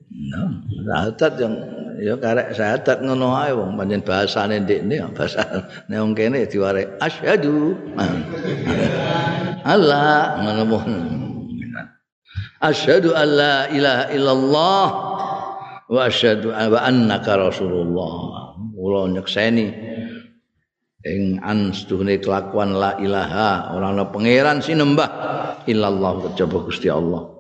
Nah, yang ya karek syahadat ngono ae wong pancen bahasane ndekne bahasa nek wong kene diware asyhadu. Allah ngono Asyhadu alla ilaha illallah wa asyhadu wa annaka rasulullah. Kula nyekseni ing an kelakuan la ilaha ora ana pangeran sinembah illallah kejaba Gusti Allah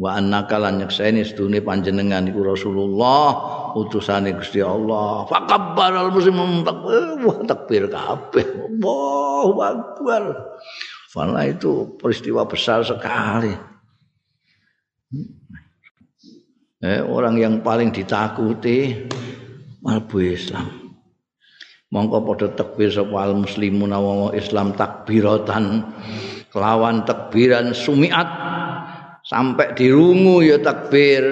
wa annaka lan nyekseni sedune panjenengan iku rasulullah utusane Gusti Allah. Faqabbaral muslimun takbir takbir kabeh. Allahu akbar. Fala itu peristiwa besar sekali. eh, orang yang paling ditakuti malbu Islam. Mongko padha takbir sapa al muslimun wa Islam takbiratan kelawan takbiran sumiat sampai dirungu ya takbir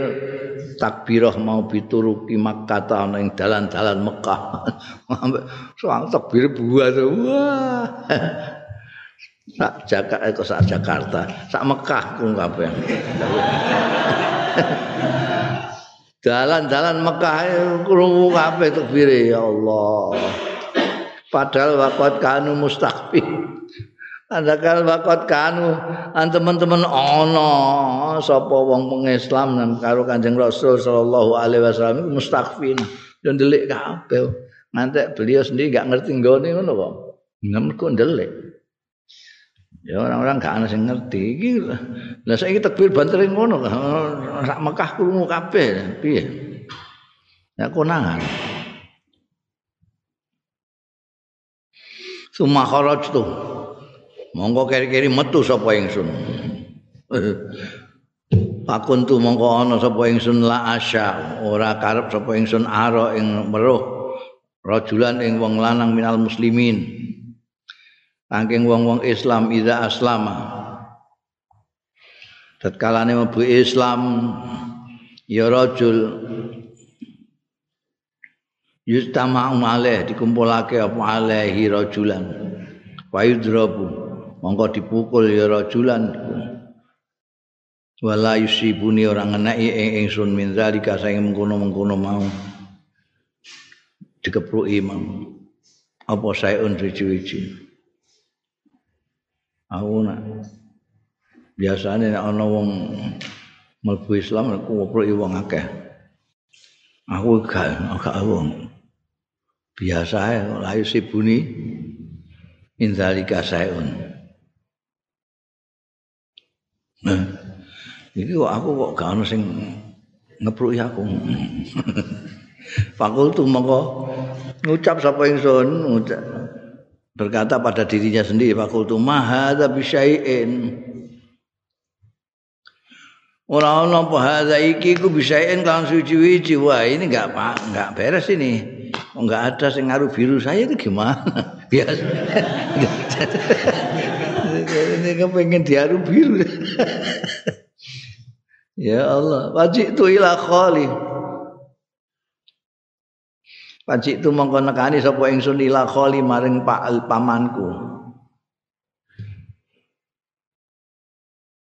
takbirah mau bituruki Makkah ana ing dalan-dalan Mekah. Soal takbir buat wah. Sak Jakarta, sak Jakarta, sak Mekah ku kabeh. Dalan-dalan Mekah krungu kabeh takbire ya Allah. Padahal waqat kanu mustaqbil. Andakal waqat kanu an teman-teman ana sapa wong pengislam nang karo Kanjeng Rasul sallallahu alaihi wasallam mustaqfin. Yo ndelik kabeh. Nanti beliau sendiri enggak ngerti nggone ngono kok. Ngemku ndelik. Ya orang-orang gak ana sing ngerti iki. Lah saiki takbir banter ngono sak Mekah krungu kabeh piye? Ya konangan. Suma kharaj Monggo keri-keri metu sapa ingsun. Pakun tu mongko ana sapa ingsun la asya, ora karep sapa ingsun ara ing meruh rajulan ing wong lanang minal muslimin. Angking wong-wong Islam ida aslama. Tatkalane mlebu Islam ya rajul yustama'u alaih dikumpulake apa alaihi rajulan. Wa yudrabu mongko dipukul ya rajulan. Wala yusibuni orang ngenai ing ingsun min zalika sing mengkono-mengkono mau. Dikepruki mau. Apa saeun suci-suci aku nak biasane nek ana wong mlebu Islam aku ngopruki wong akeh. Aku gak gak wong. Biasa ae la yusibuni min zalika saeun nah Iki kok aku kok gak ono sing ngepruki aku. Fakultu mongko ngucap sapa ingsun berkata pada dirinya sendiri fakultu mahadza bisyai'in Ora ono apa hadza iki ku bisain kan suci-suci wah ini enggak Pak enggak beres ini. Enggak ada sing ngaruh biru saya itu gimana? Biasa. Ini kepengen diaru biru. Ya Allah, wajib tu ila khali. Wajib tu mongko nekani sapa ingsun ila khali maring pak pamanku.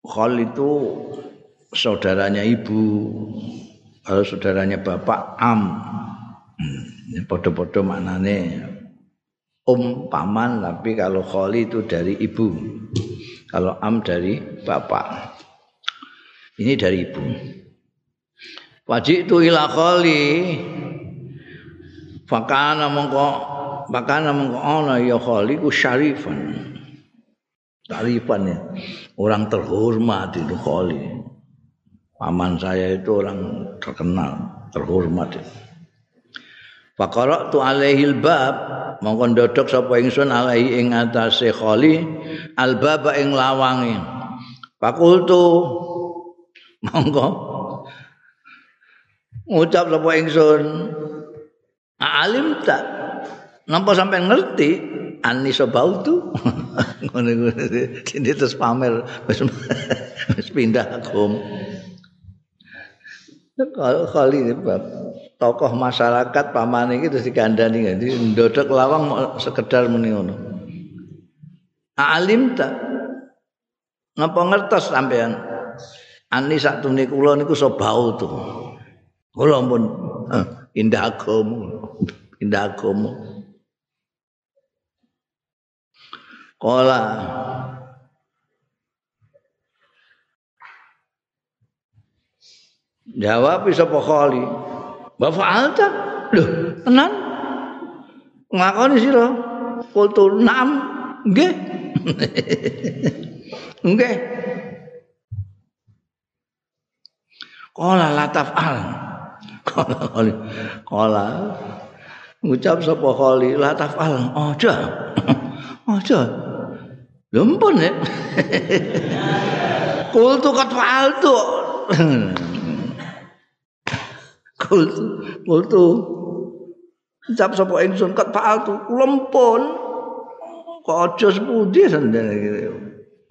Khal itu saudaranya ibu, kalau saudaranya bapak am. Hmm, podo-podo maknane um paman tapi kalau khali itu dari ibu. Kalau am dari bapak. Ini dari ibu. Wajib tu ila khali. Fakana mongko fakana mongko ana ya khali ku syarifan. Tarifan ya. Orang terhormat itu khali. Paman saya itu orang terkenal, terhormat. Fakara tu alaihil bab. Mongko ndodok sapa ingsun alaihi ing atase khali albaba ing lawange. Fakultu monggo ngucap sapa ingsun alim tak nampa sampai ngerti? Ani sobau tu ngono ini terus pamer wis pindah agama. Ini tokoh masyarakat paman ini terus digandani jadi ndodok lawang sekedar muni alim tak napa ngertos sampean ani temne kula niku so bau to. Kula pun eh, indah agama, indah agama. Kala Jawab sapa khali? Wa fa'alta? Loh, tenan? Ngakoni sira. Kultu enam Nggih. Nggih. Qala la taf'al. Qala qali. Qala ngucap sapa qali la taf'al. Aja. Aja. Lempon ya. Kultu kat fa'al. Kultu. Kultu. Ngucap sapa ingsun kat fal tu. Lumpun. Kok aja sepudi sendiri.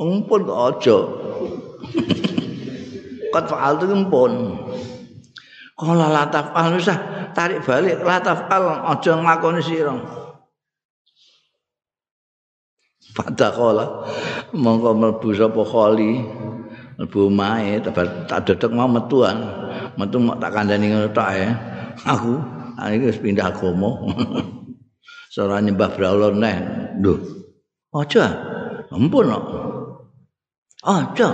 Lumpun kok aja. Qad fa'altu pun. Kala lataf al usah tarik balik lataf al aja nglakoni sira. Pada kala mongko mlebu sapa khali mlebu mae tak dedek mau metuan. Metu mau tak kandhani ngono tok ya. Aku iki wis pindah agama. Sora nyembah brahala neh. Lho. Aja. Ampun kok. Aja.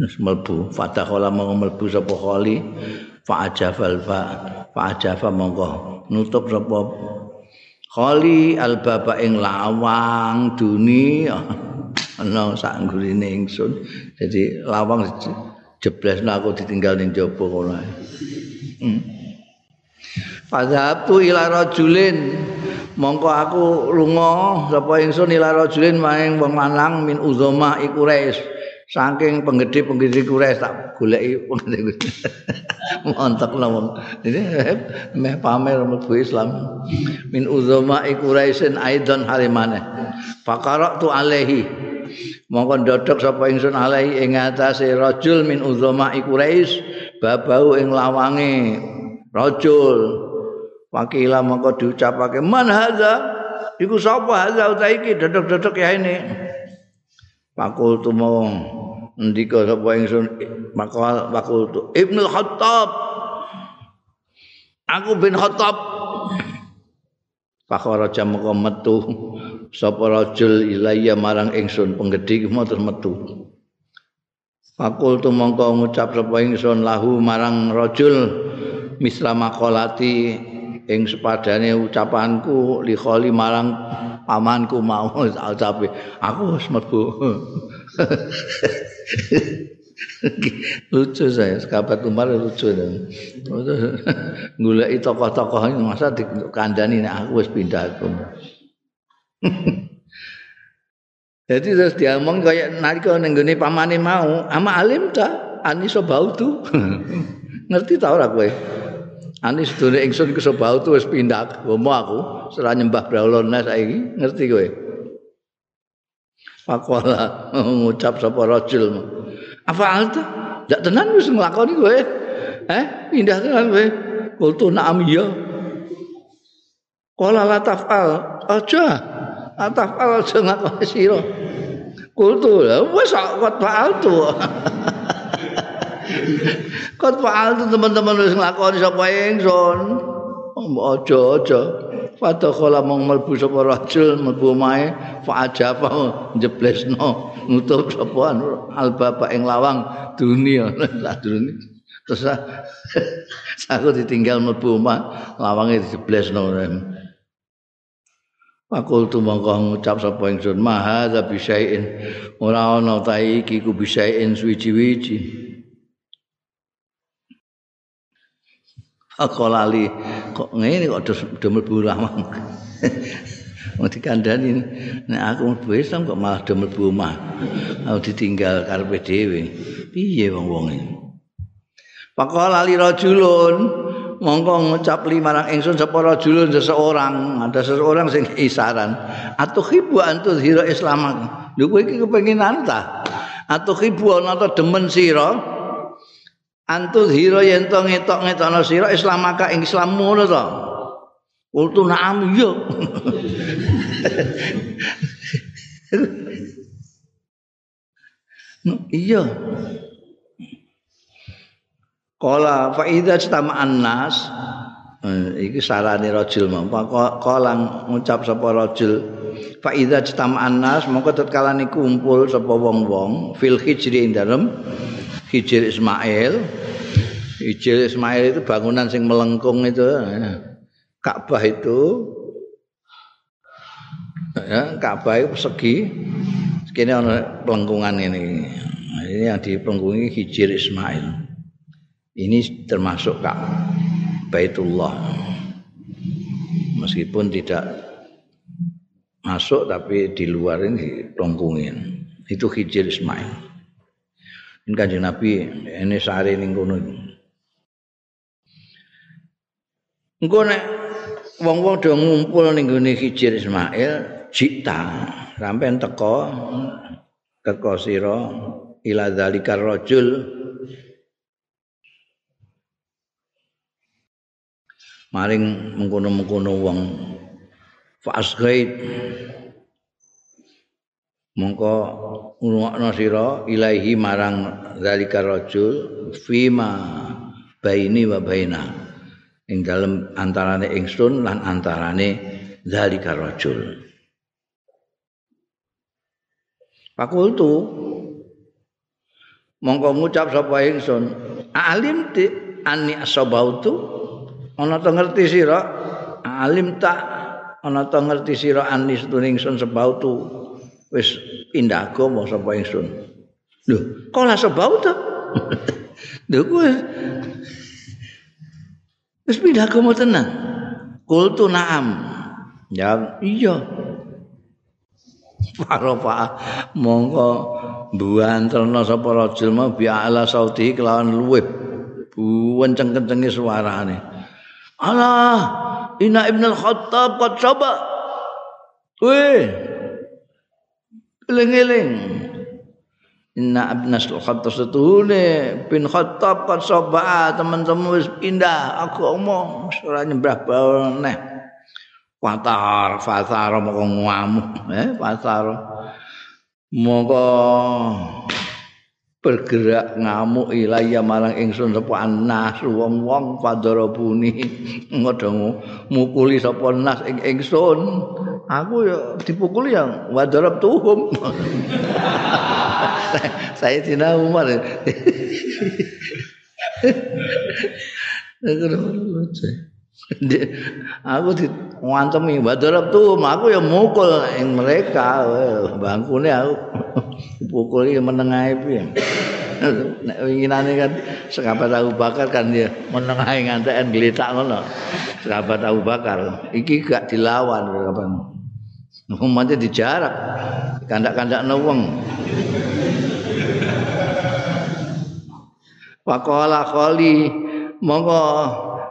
Terus melbu fatah kala mongko melbu sapa khali fa ajafal fa fa ajafa mongko nutup sapa khali al baba ing lawang dunia ana sak nggurine ingsun jadi lawang jeblesno aku ditinggal ning jaba kono hmm. Padahal ila rajulin. Mongko aku lunga sapa ingsun ila rajulin maing wong lanang min uzama iku saking penggede-penggede kures tak goleki montok wong. Ini meh pamer mlebu Islam. Min uzama iku resin aidan halimane fakara tu alaihi mongko ndodok sapa ingsun alaihi ing atase rajul min uzama iku babau ing lawange rajul. Wakila mongko diucapake man hadza? Iku sapa hadza utahe iki? Dodok-dodok ya ini. Pakul tu mau ndika sapa ingsun makal wakul tu Ibnu Khattab. Aku bin Khattab. Pakara jam metu sapa rajul ilayya marang ingsun penggede mau terus metu. Pakul tu mongko ngucap sapa ingsun lahu marang rajul misla makolati ing sepadane ucapanku li kholi marang pamanku mau. Ucape aku wis mlebu. Lucu saya sekabat umar lucu dan gulai tokoh-tokoh ini masa di kandani aku wis pindah aku jadi terus dia ngomong kayak nari kau nengguni pamane mau ama alim ta sobau tu ngerti tau ora kowe ani ingsun ke sobau tu wis pindah ngomong aku serah nyembah braulona saiki ngerti kowe Pakola ngucap sapa rajul. Apa alta? Ndak tenan wis nglakoni kowe. Eh, pindah tenan kowe. Kultu na'am iya. Qala la tafal. Aja. Tafal aja nglakoni sira. Kultu wis kok faal tu. Kok faal teman-teman wis nglakoni sapa ingsun. Mbok aja aja. Fadakhala mong mlebu sapa rajul mlebu mae fa ajaba njeblesno nutup sapa al bapa ing lawang dunia lah terus aku ditinggal mlebu omah lawange dijeblesno Pakul tu mongko ngucap sapa ingsun maha tapi syai'in ora ana ta iki ku bisain suwi-wiji aku lali kok ngene kok do mlebu omah? Mau dikandani nek aku mlebu Islam kok malah do mlebu omah? Aku ditinggal karepe dhewe. Piye wong-wonge? Pakola li rajulun mongko ngucap limarang ingsun sapa rajulun seseorang ada seseorang sing isaran atau khibu antu hira islam lho kowe iki kepengin ta atau khibu ana demen sira antu hira yen to ngetok-ngetokno sira Islam maka ing Islam ngono to. Kultu na'am yo. iya. Kala fa idza istama'an nas eh, iki sarane rajul mampa kala ngucap sapa rajul fa idza istama'an nas mongko tatkala niku kumpul sapa wong-wong fil hijri ing dalem Hijir Ismail. Hijir Ismail itu bangunan sing melengkung itu. Ka'bah itu ya, Ka'bah itu persegi. Sekini ada pelengkungan ini. Ini yang dipelengkungi Hijir Ismail. Ini termasuk Kak Baitullah. Meskipun tidak masuk tapi di luar ini pelengkungin. Itu Hijir Ismail. Ini kanjeng Nabi ini sehari ning kono. Engko nek wong-wong do ngumpul ning gone Hijir Ismail, cita sampean teko sira ila zalikar rajul maring mengkono-mengkono wong fasghait mongko ngrungokno sira ilahi marang zalika rajul fima baini wa baina. Ing dalem antarane ingsun lan antarane zalika rajul. Fakultu. Mongko ngucap sapa ingsun alim ti ani asabautu ana to ngerti sira alim tak ana to ngerti sira ani setuning ingsun sebautu wis pindah agama sapa ingsun. Lho, kok lah sebau to? Lho kuwi wis pindah agama tenan. Kultu na'am. Ya iya. Para Pak mongko buantelna sapa rajul mau bi'ala sauti kelawan luwih buwenceng-kencenge suarane. Allah, Ina Ibn Al-Khattab qad coba. Weh. Eling-eling. Inna Ibn Al-Khattab setune bin Khattab qad coba teman-teman pindah aku omong ora nyembah bae neh. Fatar, fatar moko ngamuk, eh fatar. Moko bergerak ngamuk ilaya marang ingsun sapa anas wong-wong padarabuni ngodong mukuli sapa nas ing ingsun. Aku ya dipukuli yang wadarab tuhum. Saya Cina Umar aku di ngantemi wadarab tuhum aku ya mukul ing mereka bangkune aku pukul iki menengahe piye. Nek winginane kan sahabat Abu Bakar kan dia menengahe nganteken gletak ngono. Sahabat Abu Bakar iki gak dilawan kapan. Umatnya dijarak kandak-kandak wong. Pakola kholi monggo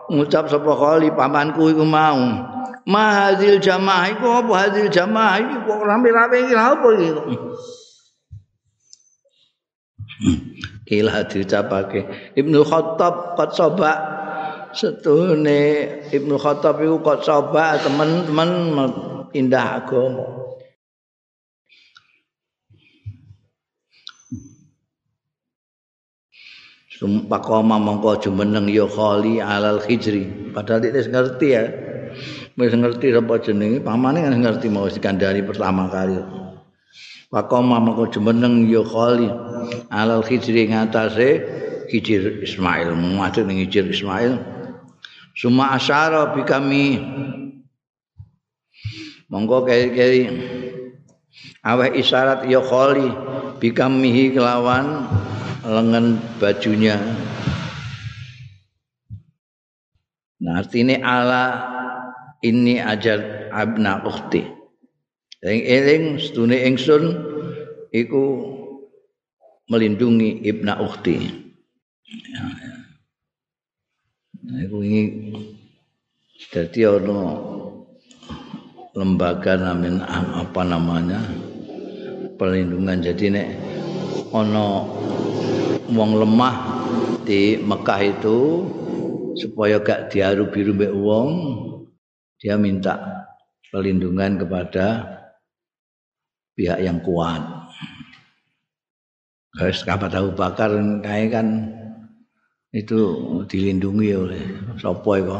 ngucap sapa kholi pamanku iku mau. Mahadil jamaah iku apa hadil jamaah iki kok rame-rame iki apa iki? Kila diucapake Ibnu Khattab qad soba setune Ibnu Khattab iku qad soba teman-teman pindah agama. Sumpah koma mongko jumeneng ya khali alal hijri. Padahal dia ngerti ya. Wis ngerti apa jenenge, pamane kan ngerti mau dikandani pertama kali. Pakoma mongko jumeneng ya khali alal hijri ngatasé hijir Ismail muat ning hijir Ismail suma asyara bi kami monggo keri-keri aweh isyarat ya khali bi kamihi kelawan lengan bajunya. Nah artinya ala ini ajar abna ukhti. Ing eling sedune ingsun iku melindungi ibna ya. Nah, iku ini dadi ana lembaga namin apa namanya perlindungan jadi nek ana wong lemah di Mekah itu supaya gak diaru biru mbek wong dia minta perlindungan kepada pihak yang kuat. Guys, kapan tahu bakar kayak kan itu dilindungi oleh sopo itu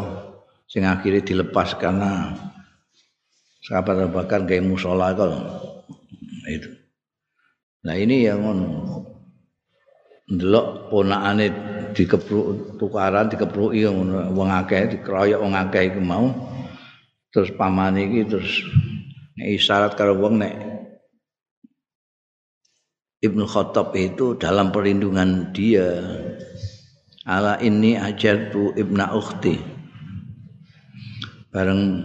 sing akhirnya dilepas karena sahabat Abu Bakar kayak musola itu itu. Nah ini yang ndelok ponakane dikepruk tukaran dikepruki wong akeh dikeroyok wong akeh iku mau. Terus pamane iki terus isyarat karo wong nek Ibnu Khattab itu dalam perlindungan dia ala ini ajartu ibna ukhti. Bareng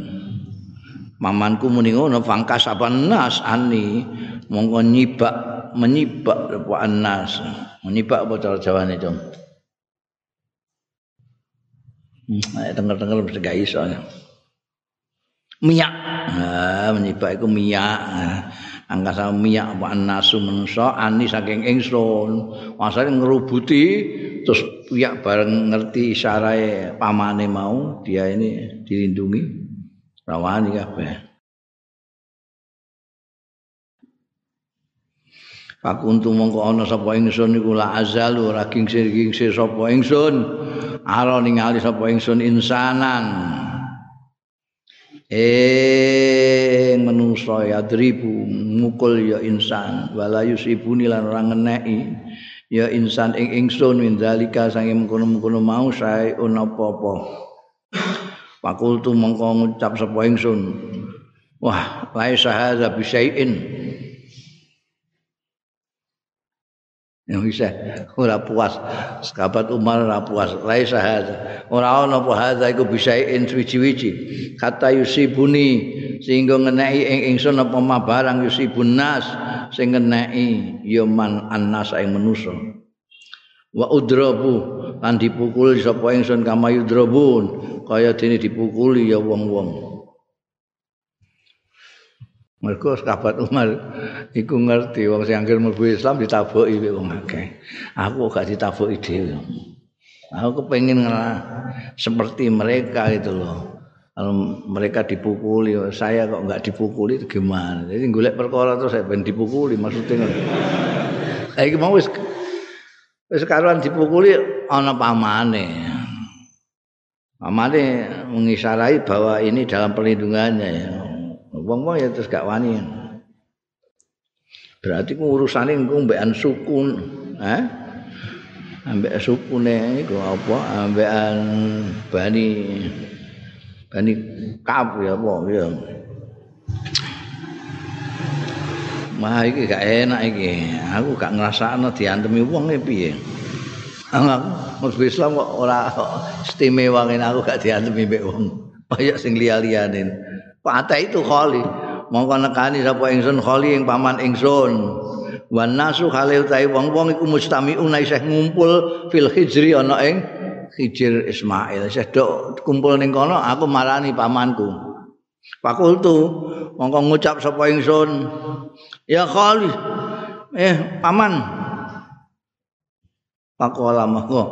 mamanku muni ngono fangkas apa nas ani? Monggo nyibak menyibak apa anas menyibak apa cara jawane dong hmm, denger-denger mesti gak iso minyak nah, menyibak itu minyak nah. angkasa miyak apa nasu menungso ani saking ingsun. Masane ngerubuti terus piyak bareng ngerti isyarae pamane mau dia ini dilindungi. Rawani kabeh Pakuntu mongko ana sapa ingsun iku la azalu ora kingsir-kingsir sapa ingsun? Ara ningali sapa ingsun insanan. Eh menungso ya dribu mukul ya insan. Wala yusibuni lan ora ngeneki ya insan ing ingsun. Min zalika sange mengkono-mengkono mau sae ana apa-apa. Pakultu mengko ngucap sapa ingsun wah laisa hadza bisyai'in yang bisa. Ora puas. Sahabat Umar ora puas. Lai sahada ora ana apa hadza iku bisa in suci-wici kata yusibuni sehingga ngeneki ing ingsun apa ma barang yusibun nas sing ngeneki ya man annas ing manusa. Wa udrabu lan dipukul sapa ingsun kama yudrabun. Kaya dene dipukuli ya wong-wong Mergo sahabat Umar iku ngerti wong sing anggere mlebu Islam ditaboki wong akeh. Aku gak ditaboki dhewe. Aku kepengin seperti mereka itu loh. Kalau mereka dipukuli, saya kok nggak dipukuli itu gimana? Jadi golek perkara terus saya ben dipukuli maksudnya. Saya mau wis wis karuan dipukuli ana pamane. Pamane mengisarai bahwa ini dalam perlindungannya ya. Wong-wong ya terus gak wani. Berarti ku urusane engko mbekan sukun, eh? Ambek sukune iku apa? Ambekan bani bani kap ya apa ya. Mah iki gak enak iki. Aku gak ngrasakno diantemi wong e piye. Aku Islam kok ora istimewa ngene aku gak diantemi mbek wong. Kaya sing liya-liyane. Pate itu khali. Mongko nekani sapa ingsun khali ing paman ingsun. Wan nasu khali utahe wong-wong iku mustamiun isih ngumpul fil hijri ana ing Hijir Ismail. Isih dok kumpul ning kono aku marani pamanku. Fakultu mongko ngucap sapa ingsun. Ya khali. Eh paman. Pakola mongko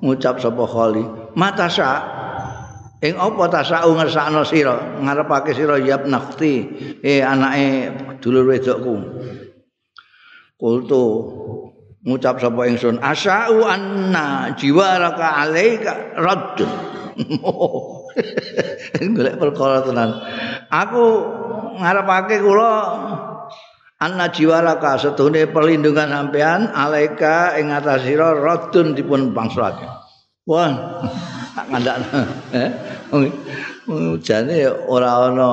ngucap sapa khali. Mata sa Ing apa tasau ngersakno sira ngarepake sira ya nakti eh anake dulur wedokku. Kultu ngucap sapa ingsun asau anna jiwaraka alaika radd. Golek perkara tenan. Aku ngarepake kula anna jiwaraka setune perlindungan sampean alaika ing atas sira raddun dipun pangsulake. Wah. Ngandakno. Eh? Jane ora ana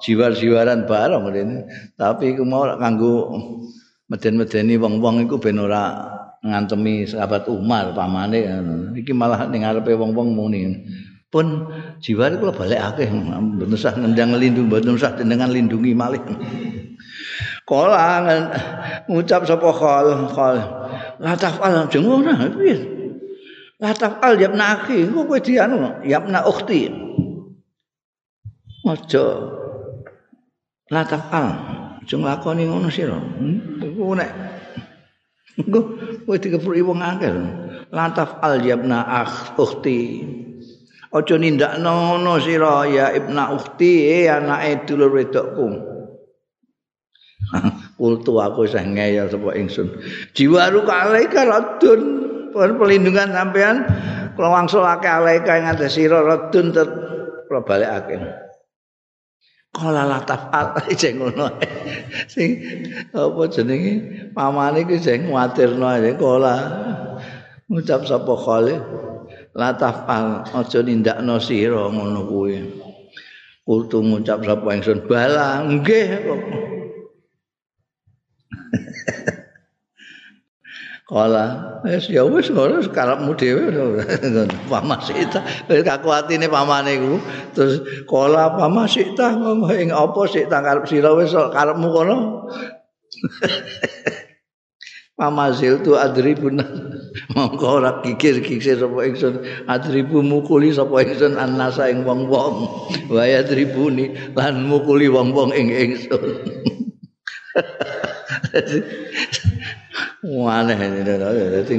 jiwar-jiwaran bareng rene tapi iku mau kanggo meden-medeni wong-wong iku ben ora ngantemi sahabat Umar pamane iki malah ning ngarepe wong-wong muni. Pun jiwar kula balik akeh. Mboten usah ngendang lindung mboten usah dengan lindungi malih. Kala ngucap sapa khol. Khol la tafal jeneng ora piye La tafal ya ibna akhi, kok kowe dianu, ya ibna ukhti. Aja la tafal, aja nglakoni ngono sira. Hmm? Iku nek engko kowe dikepruki wong akeh. La tafal ya ibna akh ukhti. Aja nindakno ngono sira ya ibna ukhti, eh anake dulur wedokku. Kultu aku sing sapa ingsun. Jiwaru kalaika radun perlindungan sampean kula wangsulake alaika ing atas sira radun ter kula balekake. Kala lataf al sing ngono sing apa jenenge? Pamane iki sing kuwatirno ae kala. Ngucap sapa khali lataf al aja nindakno sira ngono kuwi. Kultu ngucap sapa ingsun? Bala nggih kok Kala wis ya wis ngono karepmu dhewe pamasita wis kakuatine pamane iku. Terus kala pamasita ing apa sik tak karep sira wis karepmu kono? Pamazil tu adribun mongko ora kikir-kikir sapa ingsun. Adribu mukuli sapa ingsun annasa ing wong-wong. Wa adribuni lan mukuli wong-wong ing ingsun Dadi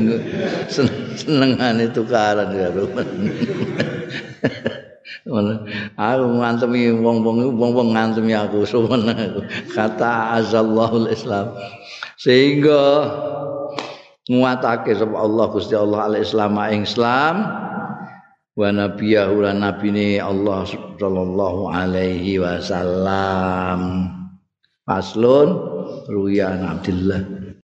senengane tukaran ya aku ngantemi wong-wong wong-wong ngantemi aku suwen kata azallahul islam. Sehingga nguatake sapa Allah Gusti Allah al islam ing islam wa nabiyahu lan nabine Allah sallallahu alaihi wasallam. Faslun ruya Abdullah